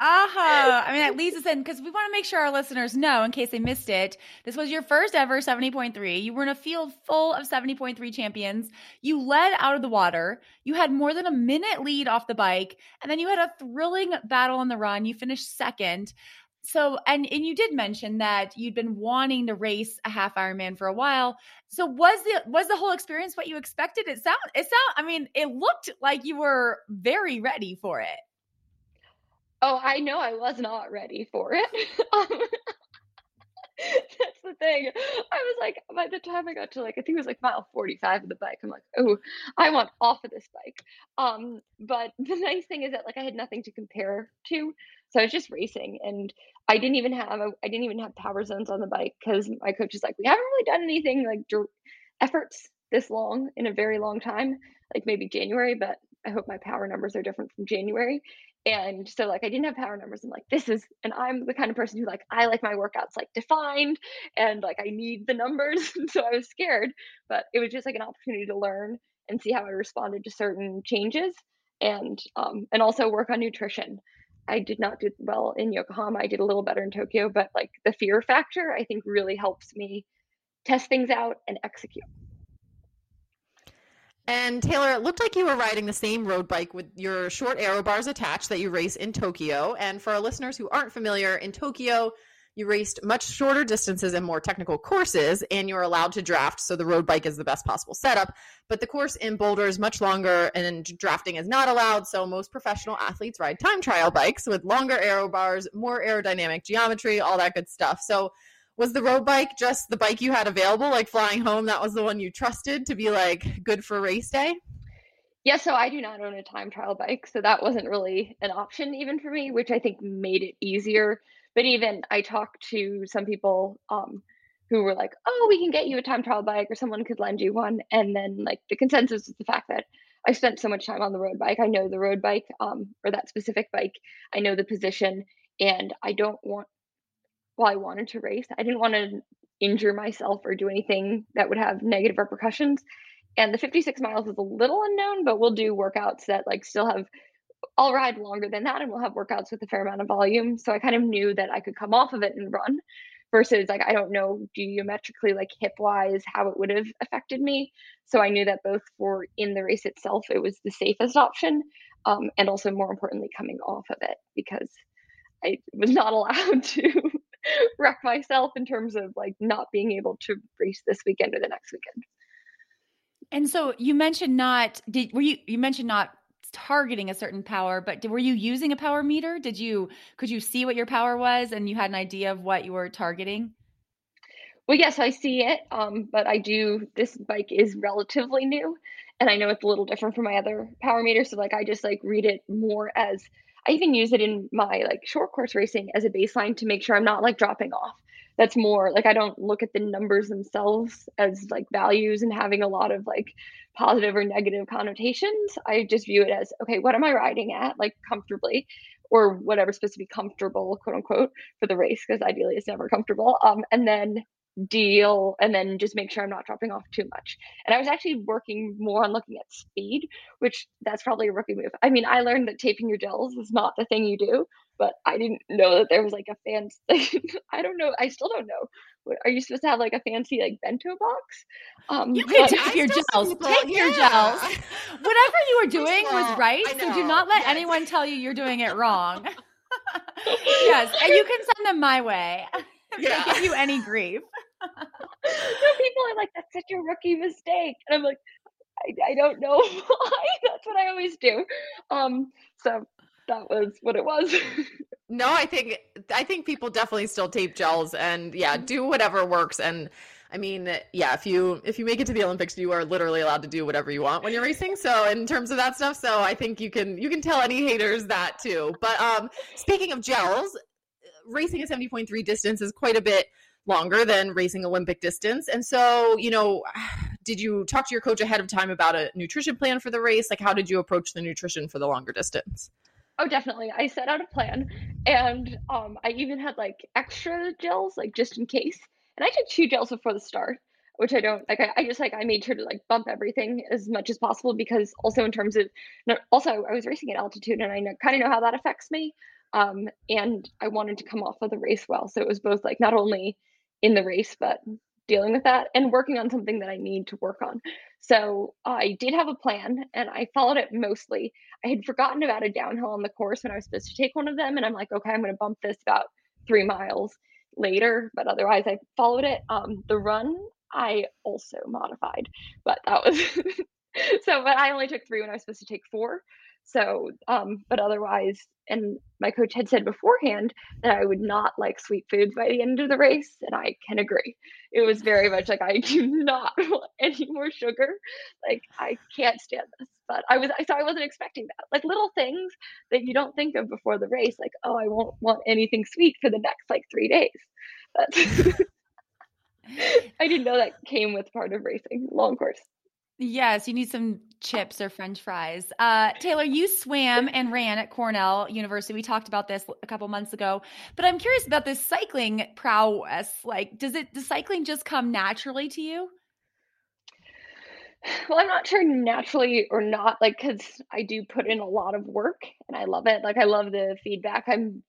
Aha. Uh-huh. I mean, that leads us in because we want to make sure our listeners know, in case they missed it, this was your first ever 70.3. You were in a field full of 70.3 champions. You led out of the water. You had more than a minute lead off the bike. And then you had a thrilling battle on the run. You finished second. So, and and you did mention that you'd been wanting to race a half Ironman for a while. So, was the was the whole experience what you expected? It sound it sound. I mean, it looked like you were very ready for it. Oh, I know I was not ready for it. [LAUGHS] um, [LAUGHS] that's the thing. I was like, by the time I got to like, I think it was like mile 45 of the bike, I'm like, oh, I want off of this bike. Um, but [LAUGHS] the nice thing is that like I had nothing to compare to. So I was just racing and I didn't even have, I didn't even have power zones on the bike because my coach is like, we haven't really done anything like efforts this long in a very long time, like maybe January, but I hope my power numbers are different from January. And so like I didn't have power numbers. I'm like, this is and I'm the kind of person who like I like my workouts like defined and like I need the numbers. and [LAUGHS] so I was scared, but it was just like an opportunity to learn and see how I responded to certain changes and um and also work on nutrition. I did not do well in Yokohama. I did a little better in Tokyo, but like the fear factor I think really helps me test things out and execute. And Taylor, it looked like you were riding the same road bike with your short aero bars attached that you race in Tokyo. And for our listeners who aren't familiar, in Tokyo, you raced much shorter distances and more technical courses, and you're allowed to draft. So the road bike is the best possible setup. But the course in Boulder is much longer, and drafting is not allowed. So most professional athletes ride time trial bikes with longer aero bars, more aerodynamic geometry, all that good stuff. So was the road bike just the bike you had available like flying home that was the one you trusted to be like good for race day? Yeah so i do not own a time trial bike so that wasn't really an option even for me which i think made it easier. But even i talked to some people um, who were like oh we can get you a time trial bike or someone could lend you one. And then like the consensus is the fact that i spent so much time on the road bike. I know the road bike um, or that specific bike. I know the position and i don't want while I wanted to race. I didn't want to injure myself or do anything that would have negative repercussions. And the 56 miles is a little unknown, but we'll do workouts that like still have I'll ride longer than that and we'll have workouts with a fair amount of volume. So I kind of knew that I could come off of it and run versus like I don't know geometrically like hip wise how it would have affected me. So I knew that both for in the race itself it was the safest option um, and also more importantly coming off of it because I was not [LAUGHS] allowed to [LAUGHS] wreck myself in terms of like not being able to race this weekend or the next weekend. And so you mentioned not did were you you mentioned not targeting a certain power, but did, were you using a power meter? Did you could you see what your power was and you had an idea of what you were targeting? Well, yes, I see it, um, but I do. This bike is relatively new, and I know it's a little different from my other power meter. So, like, I just like read it more as I even use it in my like short course racing as a baseline to make sure I'm not like dropping off. That's more like I don't look at the numbers themselves as like values and having a lot of like positive or negative connotations. I just view it as okay, what am I riding at like comfortably or whatever's supposed to be comfortable, quote unquote, for the race, because ideally it's never comfortable. Um, and then deal and then just make sure I'm not dropping off too much. And I was actually working more on looking at speed, which that's probably a rookie move. I mean, I learned that taping your gels is not the thing you do, but I didn't know that there was like a fancy. [LAUGHS] I don't know. I still don't know. What, are you supposed to have like a fancy like bento box? Um, you can take your gels. People, take yeah. your gels. Whatever you were doing was right. So do not let yes. anyone tell you you're doing it [LAUGHS] wrong. [LAUGHS] yes, and you can send them my way. [LAUGHS] Yeah. give you any [LAUGHS] grief. no, people are like, "That's such a rookie mistake," and I'm like, I, I don't know [LAUGHS] why. That's what I always do. Um, so that was what it was. no, I think I think people definitely still tape gels and yeah, mm-hmm. do whatever works and I mean, yeah, if you if you make it to the Olympics, you are literally allowed to do whatever you want when you're racing. So in terms of that stuff, so I think you can you can tell any haters that too. But um speaking of gels, racing a 70.3 distance is quite a bit longer than racing Olympic distance. And so, you know, [SIGHS] did you talk to your coach ahead of time about a nutrition plan for the race? Like how did you approach the nutrition for the longer distance? Oh, definitely. I set out a plan and um, I even had like extra gels, like just in case. And I took two gels before the start, which I don't like. I, I just like, I made sure to like bump everything as much as possible because also in terms of, also I was racing at altitude and I kind of know how that affects me. Um, and I wanted to come off of the race well. So it was both like not only in the race, but dealing with that and working on something that I need to work on. So I did have a plan and I followed it mostly. I had forgotten about a downhill on the course when I was supposed to take one of them. And I'm like, okay, I'm going to bump this about three miles later. But otherwise, I followed it. Um, the run, I also modified, but that was [LAUGHS] so, but I only took three when I was supposed to take four. So, um, but otherwise, and my coach had said beforehand that I would not like sweet foods by the end of the race, and I can agree. It was very much like I do [LAUGHS] not want any more sugar. Like I can't stand this. But I was so I wasn't expecting that. Like little things that you don't think of before the race, like oh I won't want anything sweet for the next like three days. [LAUGHS] [LAUGHS] I didn't know that came with part of racing long course. Yes, you need some chips or french fries. Uh, Taylor, you swam and ran at Cornell University. We talked about this a couple months ago, but I'm curious about this cycling prowess. Like, does it, does cycling just come naturally to you? Well, I'm not sure naturally or not, like, because I do put in a lot of work and I love it. Like, I love the feedback. I'm,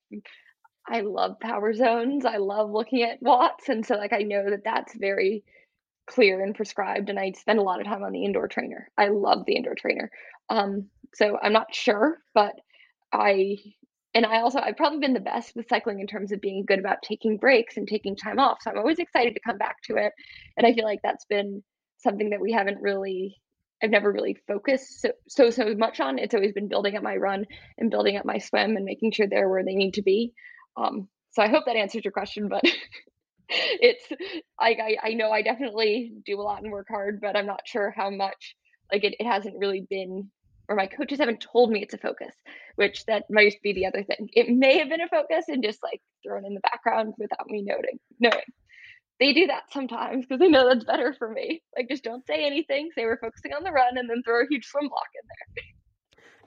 I love power zones. I love looking at watts. And so, like, I know that that's very, clear and prescribed and I spend a lot of time on the indoor trainer. I love the indoor trainer. Um, so I'm not sure, but I and I also I've probably been the best with cycling in terms of being good about taking breaks and taking time off. So I'm always excited to come back to it. And I feel like that's been something that we haven't really I've never really focused so so so much on. It's always been building up my run and building up my swim and making sure they're where they need to be. Um, so I hope that answers your question, but [LAUGHS] it's like I, I know I definitely do a lot and work hard, but I'm not sure how much like it, it hasn't really been or my coaches haven't told me it's a focus, which that might be the other thing. It may have been a focus and just like thrown in the background without me noting knowing. They do that sometimes because they know that's better for me. Like just don't say anything, say we're focusing on the run and then throw a huge swim block in there.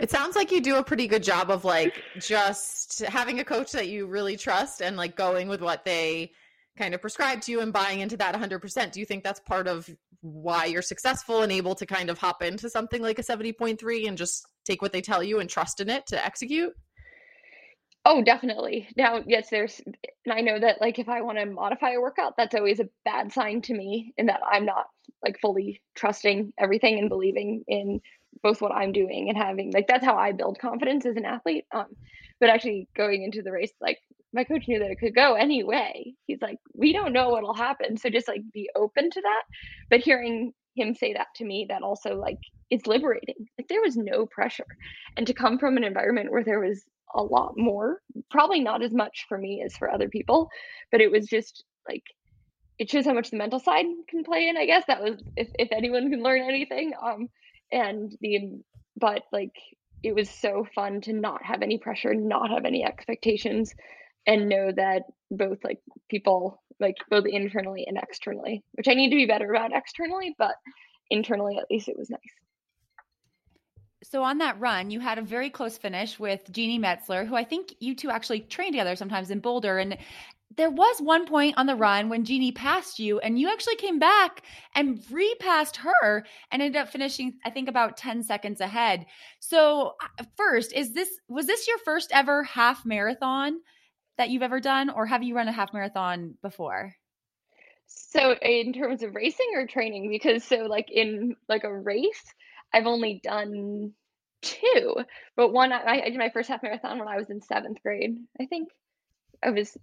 It sounds like you do a pretty good job of like just having a coach that you really trust and like going with what they kind of prescribed to you and buying into that 100%. Do you think that's part of why you're successful and able to kind of hop into something like a 70.3 and just take what they tell you and trust in it to execute? Oh, definitely. Now, yes, there's, and I know that like if I want to modify a workout, that's always a bad sign to me, in that I'm not like fully trusting everything and believing in both what I'm doing and having like that's how I build confidence as an athlete. Um, but actually going into the race, like my coach knew that it could go anyway. He's like, we don't know what'll happen. So just like be open to that. But hearing him say that to me, that also like it's liberating. Like there was no pressure. And to come from an environment where there was a lot more, probably not as much for me as for other people, but it was just like it shows how much the mental side can play in, I guess. That was if, if anyone can learn anything. Um and the but like it was so fun to not have any pressure, not have any expectations, and know that both like people like both internally and externally, which I need to be better about externally, but internally at least it was nice. so on that run, you had a very close finish with Jeanni Metzler, who I think you two actually train together sometimes in Boulder. And there was one point on the run when Jeanni passed you, and you actually came back and repassed her and ended up finishing, I think, about 10 seconds ahead. So, uh, first, is this was this your first ever half marathon that you've ever done, or have you run a half marathon before? So, in terms of racing or training, because so like in like a race, I've only done two, but one I, I did my first half marathon when I was in seventh grade. I think I was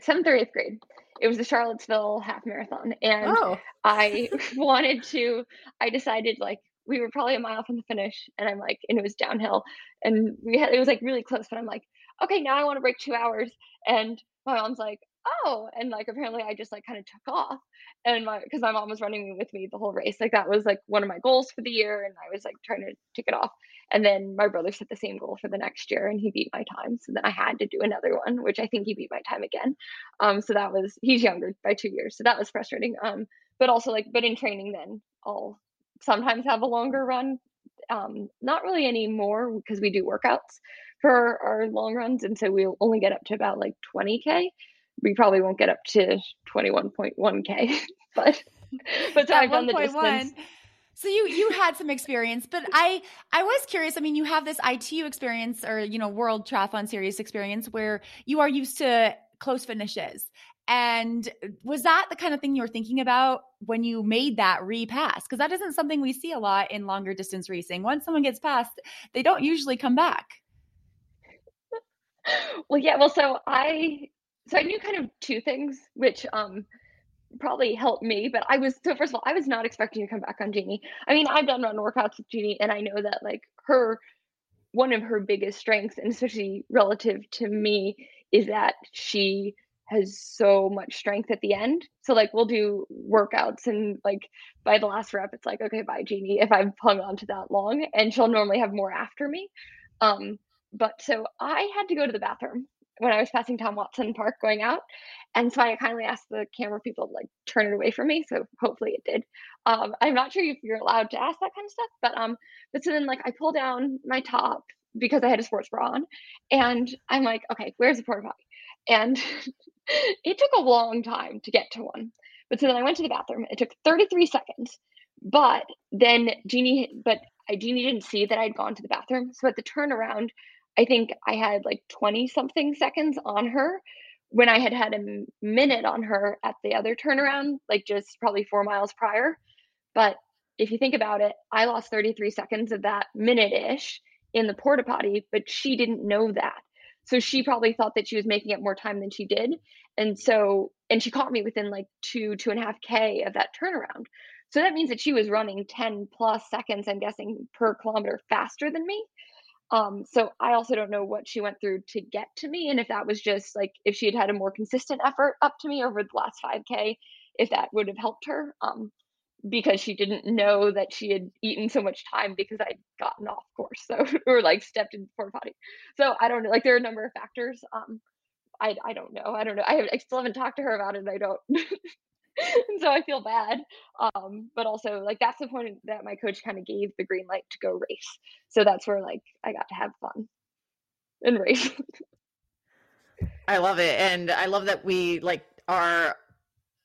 seventh or eighth grade. It was the Charlottesville half marathon, and Oh. I [LAUGHS] wanted to. I decided like we were probably a mile from the finish, and I'm like, and it was downhill, and we had it was like really close, but I'm like, okay, now I want to break two hours, and my mom's like, oh, and like apparently I just like kind of took off, and my because my mom was running with me the whole race, like that was like one of my goals for the year, and I was like trying to tick it off, and then my brother set the same goal for the next year, and he beat my time, so then I had to do another one, which I think he beat my time again, um, so that was he's younger by two years, so that was frustrating, um, but also like but in training then I'll sometimes have a longer run, um, not really anymore because we do workouts for our long runs, and so we'll only get up to about like 20k. We probably won't get up to 21.1k, [LAUGHS] but but so I've done the distance. So you you had some experience, but I I was curious. I mean, you have this ITU experience or you know World Triathlon Series experience where you are used to close finishes. And was that the kind of thing you were thinking about when you made that repass? Because that isn't something we see a lot in longer distance racing. Once someone gets past, they don't usually come back. [LAUGHS] Well, yeah. Well, so I so I knew kind of two things, which um probably helped me. But I was so first of all, I was not expecting to come back on Jeanni. I mean, I've done run workouts with Jeanni, and I know that like her one of her biggest strengths, and especially relative to me, is that she has so much strength at the end. So like we'll do workouts and like by the last rep it's like okay bye Jeanni if I've hung on to that long and she'll normally have more after me. Um but so I had to go to the bathroom when I was passing Tom Watson Park going out. And so I kindly asked the camera people to like turn it away from me. So hopefully it did. Um I'm not sure if you're allowed to ask that kind of stuff, but um but so then like I pull down my top because I had a sports bra on and I'm like, okay, where's the porta potty? And [LAUGHS] it took a long time to get to one. But so then I went to the bathroom. It took 33 seconds. But then Jeanni, but I Jeanni didn't see that I'd gone to the bathroom. So at the turnaround, I think I had like 20 something seconds on her when I had had a minute on her at the other turnaround, like just probably four miles prior. But if you think about it, I lost 33 seconds of that minute ish in the porta potty, but she didn't know that. So she probably thought that she was making up more time than she did. And so, and she caught me within like two, two and a half K of that turnaround. So that means that she was running 10 plus seconds, I'm guessing, per kilometer faster than me. Um, so I also don't know what she went through to get to me, and if that was just like if she had had a more consistent effort up to me over the last 5K, if that would have helped her. Um, because she didn't know that she had eaten so much time because I'd gotten off course, so [LAUGHS] or like stepped in porta potty. So I don't know. Like there are a number of factors. Um, I I don't know. I don't know. I, I still haven't talked to her about it. I don't. [LAUGHS] [LAUGHS] and so I feel bad. Um, but also like that's the point that my coach kind of gave the green light to go race. So that's where like I got to have fun and race. [LAUGHS] I love it. And I love that we like are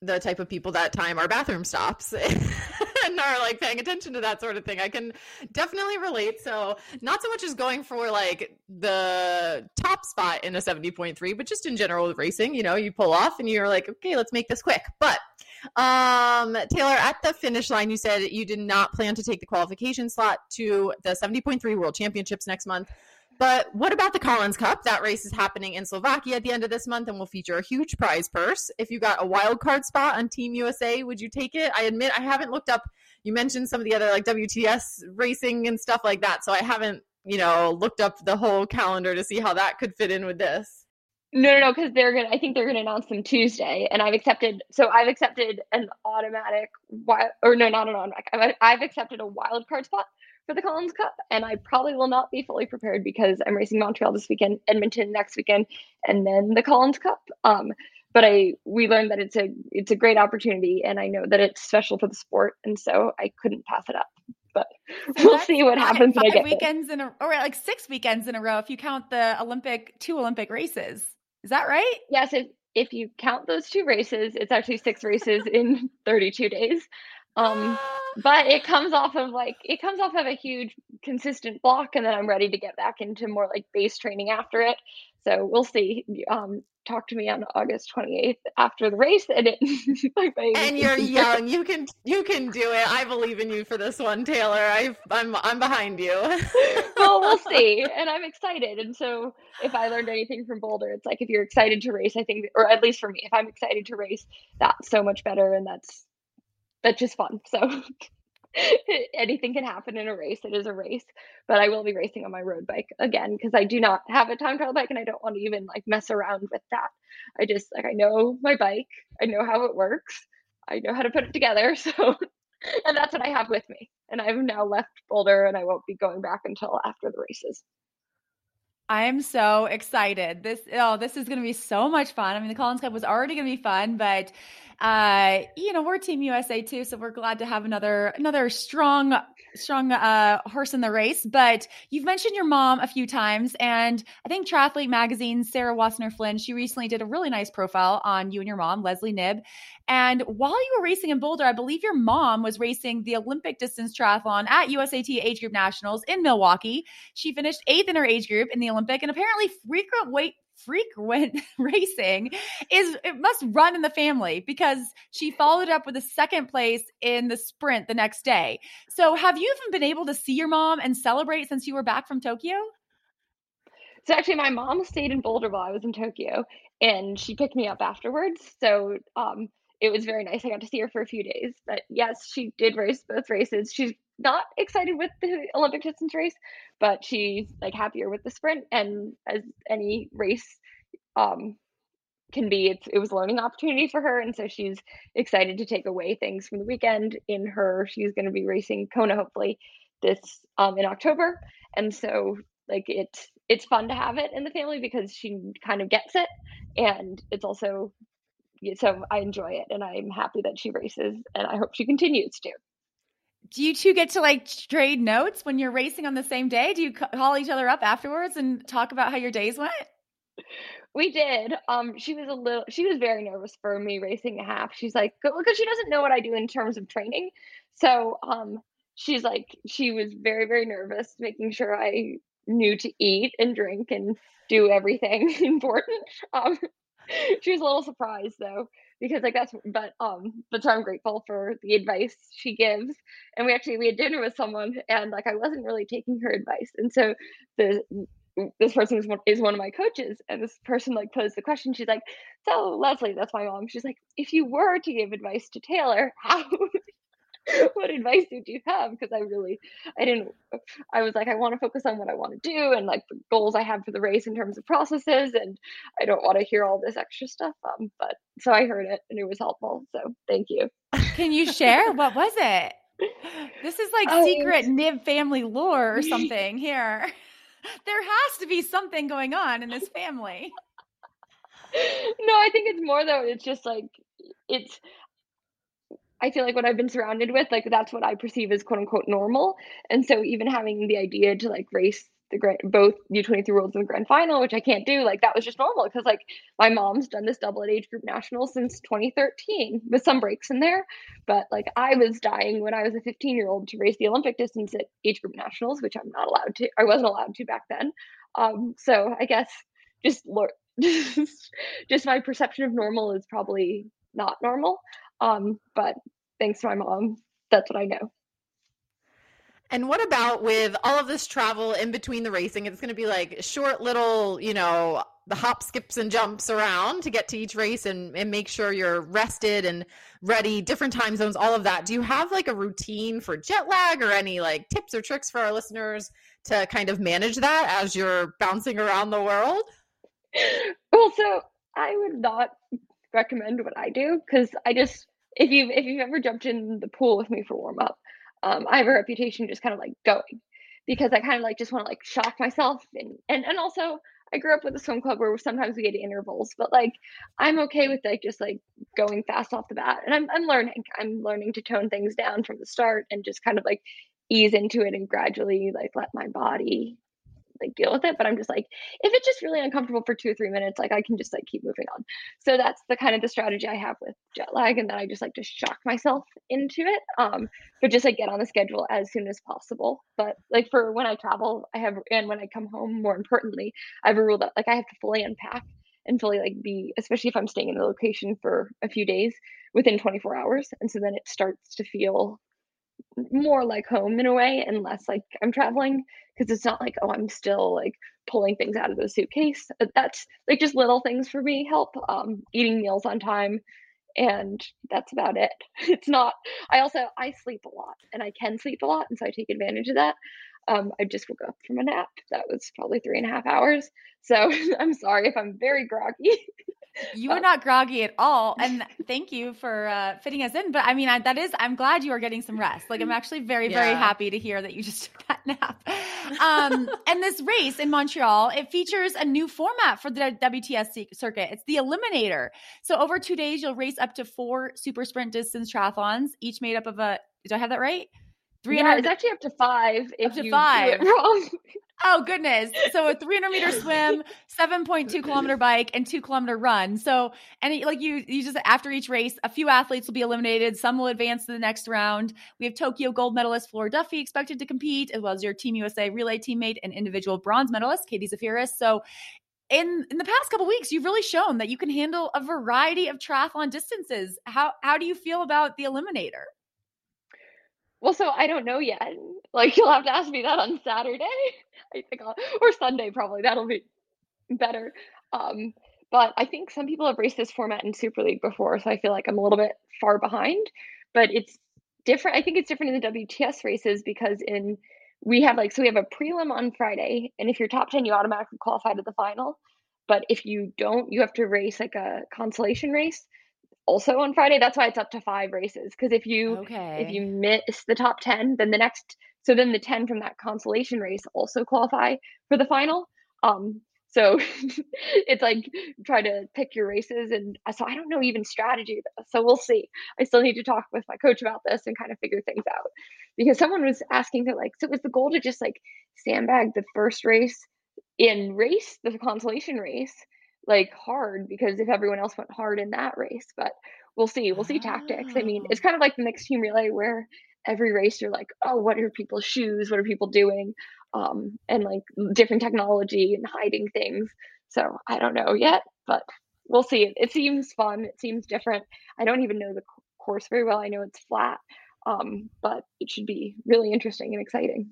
the type of people that time our bathroom stops [LAUGHS] and are like paying attention to that sort of thing. I can definitely relate. So not so much as going for like the top spot in a 70.3, but just in general with racing, you know, you pull off and you're like, okay, let's make this quick. But um Taylor, at the finish line, you said you did not plan to take the qualification slot to the 70.3 World Championships next month. But what about the Collins Cup? That race is happening in Slovakia at the end of this month and will feature a huge prize purse. If you got a wild card spot on Team USA, would you take it? I admit I haven't looked up. You mentioned some of the other like WTS racing and stuff like that, so I haven't, you know, looked up the whole calendar to see how that could fit in with this. No, no, no, because they're gonna. I think they're gonna announce them Tuesday, and I've accepted. So I've accepted an automatic wild, or no, not an automatic. I've, I've accepted a wild card spot for the Collins Cup, and I probably will not be fully prepared because I'm racing Montreal this weekend, Edmonton next weekend, and then the Collins Cup. Um, but I we learned that it's a it's a great opportunity, and I know that it's special for the sport, and so I couldn't pass it up. but So we'll see what happens when I Five get there. weekends in a, or like six weekends in a row if you count the Olympic two Olympic races. Is that right? Yes, if if you count those two races, it's actually six races in [LAUGHS] 32 days. Um, but it comes off of like it comes off of a huge consistent block, and then I'm ready to get back into more like base training after it. So we'll see. Um, talk to me on August 28th after the race, and it. [LAUGHS] my And you're young. You can you can do it. I believe in you for this one, Taylor. I I'm I'm behind you. [LAUGHS] well, we'll [LAUGHS] see. And I'm excited. And so, if I learned anything from Boulder, it's like if you're excited to race, I think, or at least for me, if I'm excited to race, that's so much better, and that's that's just fun. So. [LAUGHS] anything can happen in a race it is a race but i will be racing on my road bike again because i do not have a time trial bike and i don't want to even like mess around with that. I just like i know my bike i know how it works i know how to put it together [LAUGHS] so and that's what i have with me and i've now left boulder and i won't be going back until after the races I am so excited. This oh, this is going to be so much fun. I mean, the Collins Cup was already going to be fun, but uh, you know, we're Team USA too, so we're glad to have another another strong strong uh horse in the race. But you've mentioned your mom a few times, and I think Triathlete Magazine, Sarah Wassner Flynn, she recently did a really nice profile on you and your mom, Leslie Knibb. And while you were racing in Boulder, I believe your mom was racing the Olympic distance triathlon at USAT Age Group Nationals in Milwaukee. She finished eighth in her age group in the Olympic, and apparently frequent weight frequent [LAUGHS] racing is it must run in the family because she followed up with a second place in the sprint the next day. So have you even been able to see your mom and celebrate since you were back from Tokyo? So actually, my mom stayed in Boulder while I was in Tokyo, and she picked me up afterwards. So um, it was very nice. I got to see her for a few days. But yes, she did race both races. She's not excited with the Olympic distance race, but she's like happier with the sprint. And as any race um, can be, it's, it was a learning opportunity for her, and so she's excited to take away things from the weekend. In her, she's going to be racing Kona hopefully this um, in October, and so like it's it's fun to have it in the family because she kind of gets it and it's also so I enjoy it and I'm happy that she races and I hope she continues to. Do you two get to like trade notes when you're racing on the same day? Do you call each other up afterwards and talk about how your days went? We did. Um, she was a little. She was very nervous for me racing a half. She's like, because she doesn't know what I do in terms of training. So, um, she's like, she was very, very nervous, making sure I knew to eat and drink and do everything [LAUGHS] important. Um, [LAUGHS] she was a little surprised though, because like that's. But um, but so I'm grateful for the advice she gives. And we actually we had dinner with someone, and like I wasn't really taking her advice, and so the this person is one, is one of my coaches and this person like posed the question she's like so leslie that's my mom she's like if you were to give advice to taylor [LAUGHS] how [LAUGHS] what advice would you have because i really i didn't i was like i want to focus on what i want to do and like the goals i have for the race in terms of processes and i don't want to hear all this extra stuff um but so i heard it and it was helpful so thank you Can you share? what was it? [LAUGHS] This is like Oh, secret Knibb family lore or [LAUGHS] something here. There has to be something going on in this family. no, I think it's more though. It's just like it's. I feel like what I've been surrounded with, like that's what I perceive as quote unquote normal. And so even having the idea to like race the grand, both U23 Worlds and the grand final, which I can't do, like that was just normal because like my mom's done this double at age group national since 2013 with some breaks in there. But like I was dying when I was a 15 year old to race the Olympic distance at age group nationals, which I'm not allowed to. I wasn't allowed to back then. Um, so I guess just [LAUGHS] just my perception of normal is probably not normal. Um, but thanks to my mom, that's what I know. And what about with all of this travel in between the racing? It's going to be like short little, you know, the hop, skips, and jumps around to get to each race and, and make sure you're rested and ready, different time zones, all of that. Do you have like a routine for jet lag or any like tips or tricks for our listeners to kind of manage that as you're bouncing around the world? [LAUGHS] Well, so I would not recommend what I do because I just if you if you've ever jumped in the pool with me for warm up, um, I have a reputation just kind of like going because I kind of like just want to like shock myself and and and also I grew up with a swim club where sometimes we get intervals, but like I'm okay with like just like going fast off the bat, and I'm I'm learning. I'm learning to tone things down from the start and just kind of like ease into it and gradually like let my body like deal with it but i'm just like if it's just really uncomfortable for two or three minutes like i can just like keep moving on. So that's the kind of the strategy i have with jet lag and then i just like to shock myself into it um but just like get on the schedule as soon as possible. But like for when i travel i have and when i come home more importantly i have a rule that like i have to fully unpack and fully like be especially if i'm staying in the location for a few days within 24 hours and so then it starts to feel more like home in a way and less like I'm traveling because it's not like oh I'm still like pulling things out of the suitcase. Uh, that's like just little things for me help. Um, eating meals on time, and that's about it. [LAUGHS] It's not. I also I sleep a lot and I can sleep a lot, and so I take advantage of that. Um, I just woke up from a nap that was probably three and a half hours. So [LAUGHS] I'm sorry if I'm very groggy. [LAUGHS] You are not groggy at all. And thank you for uh, fitting us in. But I mean, I, that is, I'm glad you are getting some rest. Like, I'm actually very, yeah. very happy to hear that you just [LAUGHS] took that nap. Um, and this race in Montreal, it features a new format for the WTS circuit. It's the Eliminator. So, over two days, you'll race up to four super sprint distance triathlons, each made up of a, do I have that right? 300 yeah, it's actually up to five if up to you five. do it wrong. [LAUGHS] Oh goodness! So a 300 meter swim, 7.2 kilometer bike, and two kilometer run. So and like you, you just after each race, a few athletes will be eliminated. Some will advance to the next round. We have Tokyo gold medalist Flora Duffy expected to compete, as well as your Team USA relay teammate and individual bronze medalist Katie Zaferes. So in in the past couple weeks you've really shown that you can handle a variety of triathlon distances how how do you feel about the eliminator well, so I don't know yet. Like you'll have to ask me that on Saturday. [LAUGHS] I think I'll, or Sunday probably. That'll be better. Um, but I think some people have raced this format in Super League before, so I feel like I'm a little bit far behind. But it's different. I think it's different in the WTS races because in we have like so we have a prelim on Friday, and if you're top ten, you automatically qualify to the final. But if you don't, you have to race like a consolation race also on Friday. That's why it's up to five races. Because if you okay. if you miss the top ten, then the next so then the ten from that consolation race also qualify for the final. Um, so [LAUGHS] it's like try to pick your races, and uh, so I don't know even strategy. So we'll see. I still need to talk with my coach about this and kind of figure things out because someone was asking, they're like, so was the goal to just like sandbag the first race in race, the consolation race? Like hard because if everyone else went hard in that race, but we'll see. We'll see tactics. I mean, it's kind of like the mixed team relay where every race you're like, oh, what are people's shoes? What are people doing? Um, and like different technology and hiding things. So I don't know yet, but we'll see. It seems fun. It seems different. I don't even know the course very well. I know it's flat, um, but it should be really interesting and exciting.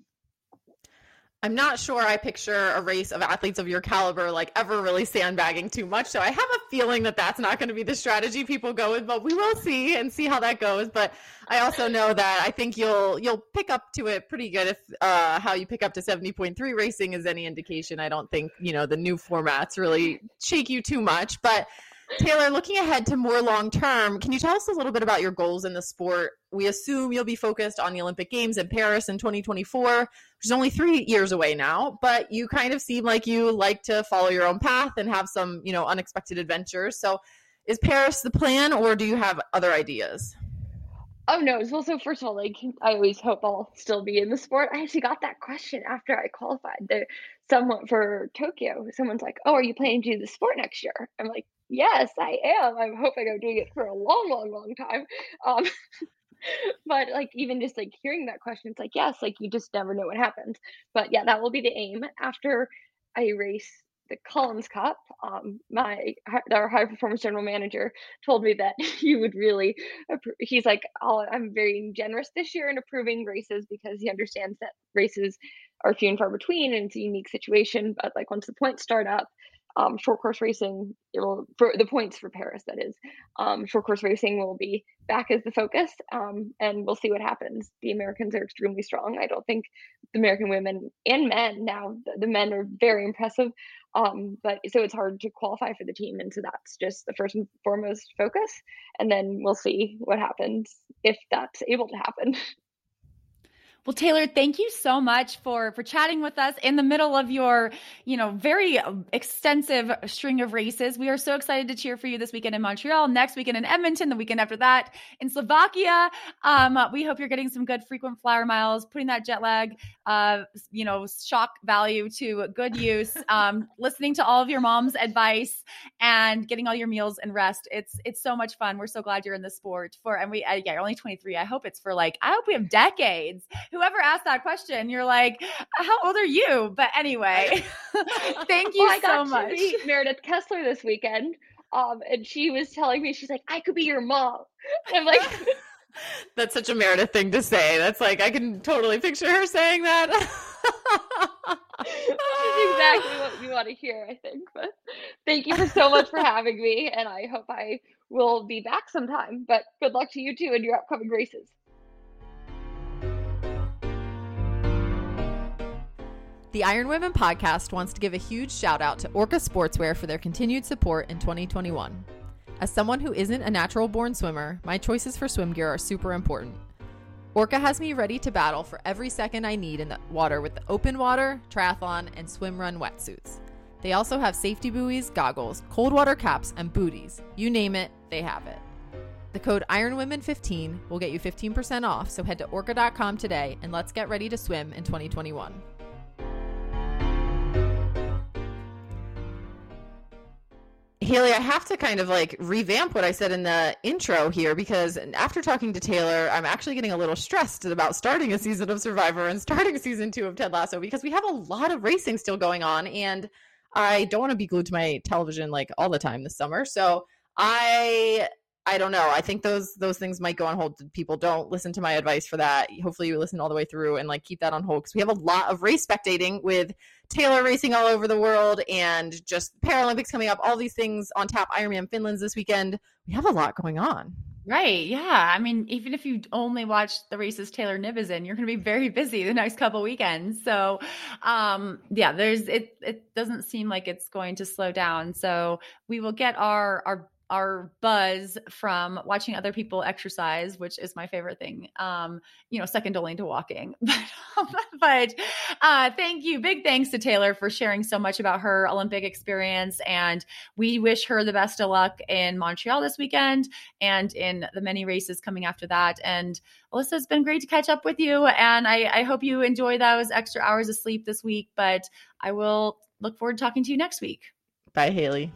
I'm not sure I picture a race of athletes of your caliber like ever really sandbagging too much. So I have a feeling that that's not going to be the strategy people go with, but we will see and see how that goes. But I also know that I think you'll you'll pick up to it pretty good if uh, how you pick up to 70.3 racing is any indication. I don't think you know the new formats really shake you too much, but Taylor, looking ahead to more long term, can you tell us a little bit about your goals in the sport? We assume you'll be focused on the Olympic Games in Paris in 2024, which is only three years away now, but you kind of seem like you like to follow your own path and have some, you know, unexpected adventures. So is Paris the plan or do you have other ideas? Oh no! Well, so first of all, like I always hope I'll still be in the sport. I actually got that question after I qualified. The someone for Tokyo, someone's like, "Oh, are you planning to do the sport next year?" I'm like, "Yes, I am. I'm hoping I'm doing it for a long, long, long time." Um, [LAUGHS] but like even just like hearing that question, it's like yes, like you just never know what happens. But yeah, that will be the aim after I race the Collins Cup, um, my our high performance general manager told me that [LAUGHS] he would really. He's like, oh, I'm very generous this year in approving races because he understands that races are few and far between and it's a unique situation. But like once the points start up, um, short course racing will for the points for Paris that is um, short course racing will be back as the focus um, and we'll see what happens. The Americans are extremely strong. I don't think the American women and men now the, the men are very impressive um, but so it's hard to qualify for the team and so that's just the first and foremost focus and then we'll see what happens if that's able to happen [LAUGHS] Well, Taylor, thank you so much for for chatting with us in the middle of your, you know, very extensive string of races. We are so excited to cheer for you this weekend in Montreal, next weekend in Edmonton, the weekend after that in Slovakia. Um, we hope you're getting some good frequent flyer miles, putting that jet lag, uh, you know, shock value to good use. [LAUGHS] Um, listening to all of your mom's advice and getting all your meals and rest. It's it's so much fun. We're so glad you're in the sport for, and we uh, yeah, you're only 23. I hope it's for like I hope we have decades whoever asked that question, you're like, how old are you? But anyway, [LAUGHS] [LAUGHS] thank you well, I so got much. To meet Meredith Kessler this weekend. Um, and she was telling me, she's like, I could be your mom. And I'm like, [LAUGHS] That's such a Meredith thing to say. That's like I can totally picture her saying that. Which is exactly what you want to hear, I think. But thank you for so much for having me, and I hope I will be back sometime. But good luck to you too in your upcoming races. The Iron Women podcast wants to give a huge shout out to Orca Sportswear for their continued support in 2021. As someone who isn't a natural born swimmer, my choices for swim gear are super important. Orca has me ready to battle for every second I need in the water with the open water, triathlon, and swim run wetsuits. They also have safety buoys, goggles, cold water caps, and booties. You name it, they have it. The code IRONWOMEN15 will get you 15% off, so head to orca.com today and let's get ready to swim in 2021. Haley, I have to kind of like revamp what I said in the intro here because after talking to Taylor, I'm actually getting a little stressed about starting a season of Survivor and starting [LAUGHS] season two of Ted Lasso because we have a lot of racing still going on and I don't want to be glued to my television like all the time this summer. So I I don't know. I think those those things might go on hold. People don't listen to my advice for that. Hopefully, you listen all the way through and like keep that on hold because we have a lot of race spectating with Taylor racing all over the world and just Paralympics coming up. All these things on tap. Ironman Finland's this weekend. We have a lot going on. Right. Yeah. I mean, even if you only watch the races Taylor Knibb is in, you're going to be very busy the next couple weekends. So, um, yeah, there's it. It doesn't seem like it's going to slow down. So we will get our our our buzz from watching other people exercise, which is my favorite thing. Um, you know, second only to walking. [LAUGHS] but uh, thank you, big thanks to Taylor for sharing so much about her Olympic experience, and we wish her the best of luck in Montreal this weekend and in the many races coming after that. And Alyssa, it's been great to catch up with you, and I, I hope you enjoy those extra hours of sleep this week. But I will look forward to talking to you next week. Bye, Haley.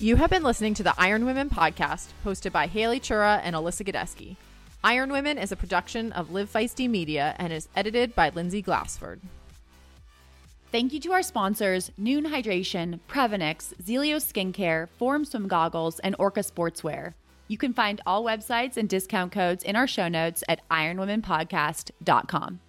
You have been listening to the Iron Women podcast, hosted by Haley Chura and Alyssa Godesky. Iron Women is a production of Live Feisty Media and is edited by Lindsay Glassford. Thank you to our sponsors, Nuun Hydration, Prevenix, Zealios Skincare, Form Swim Goggles, and Orca Sportswear. You can find all websites and discount codes in our show notes at ironwomenpodcast.com.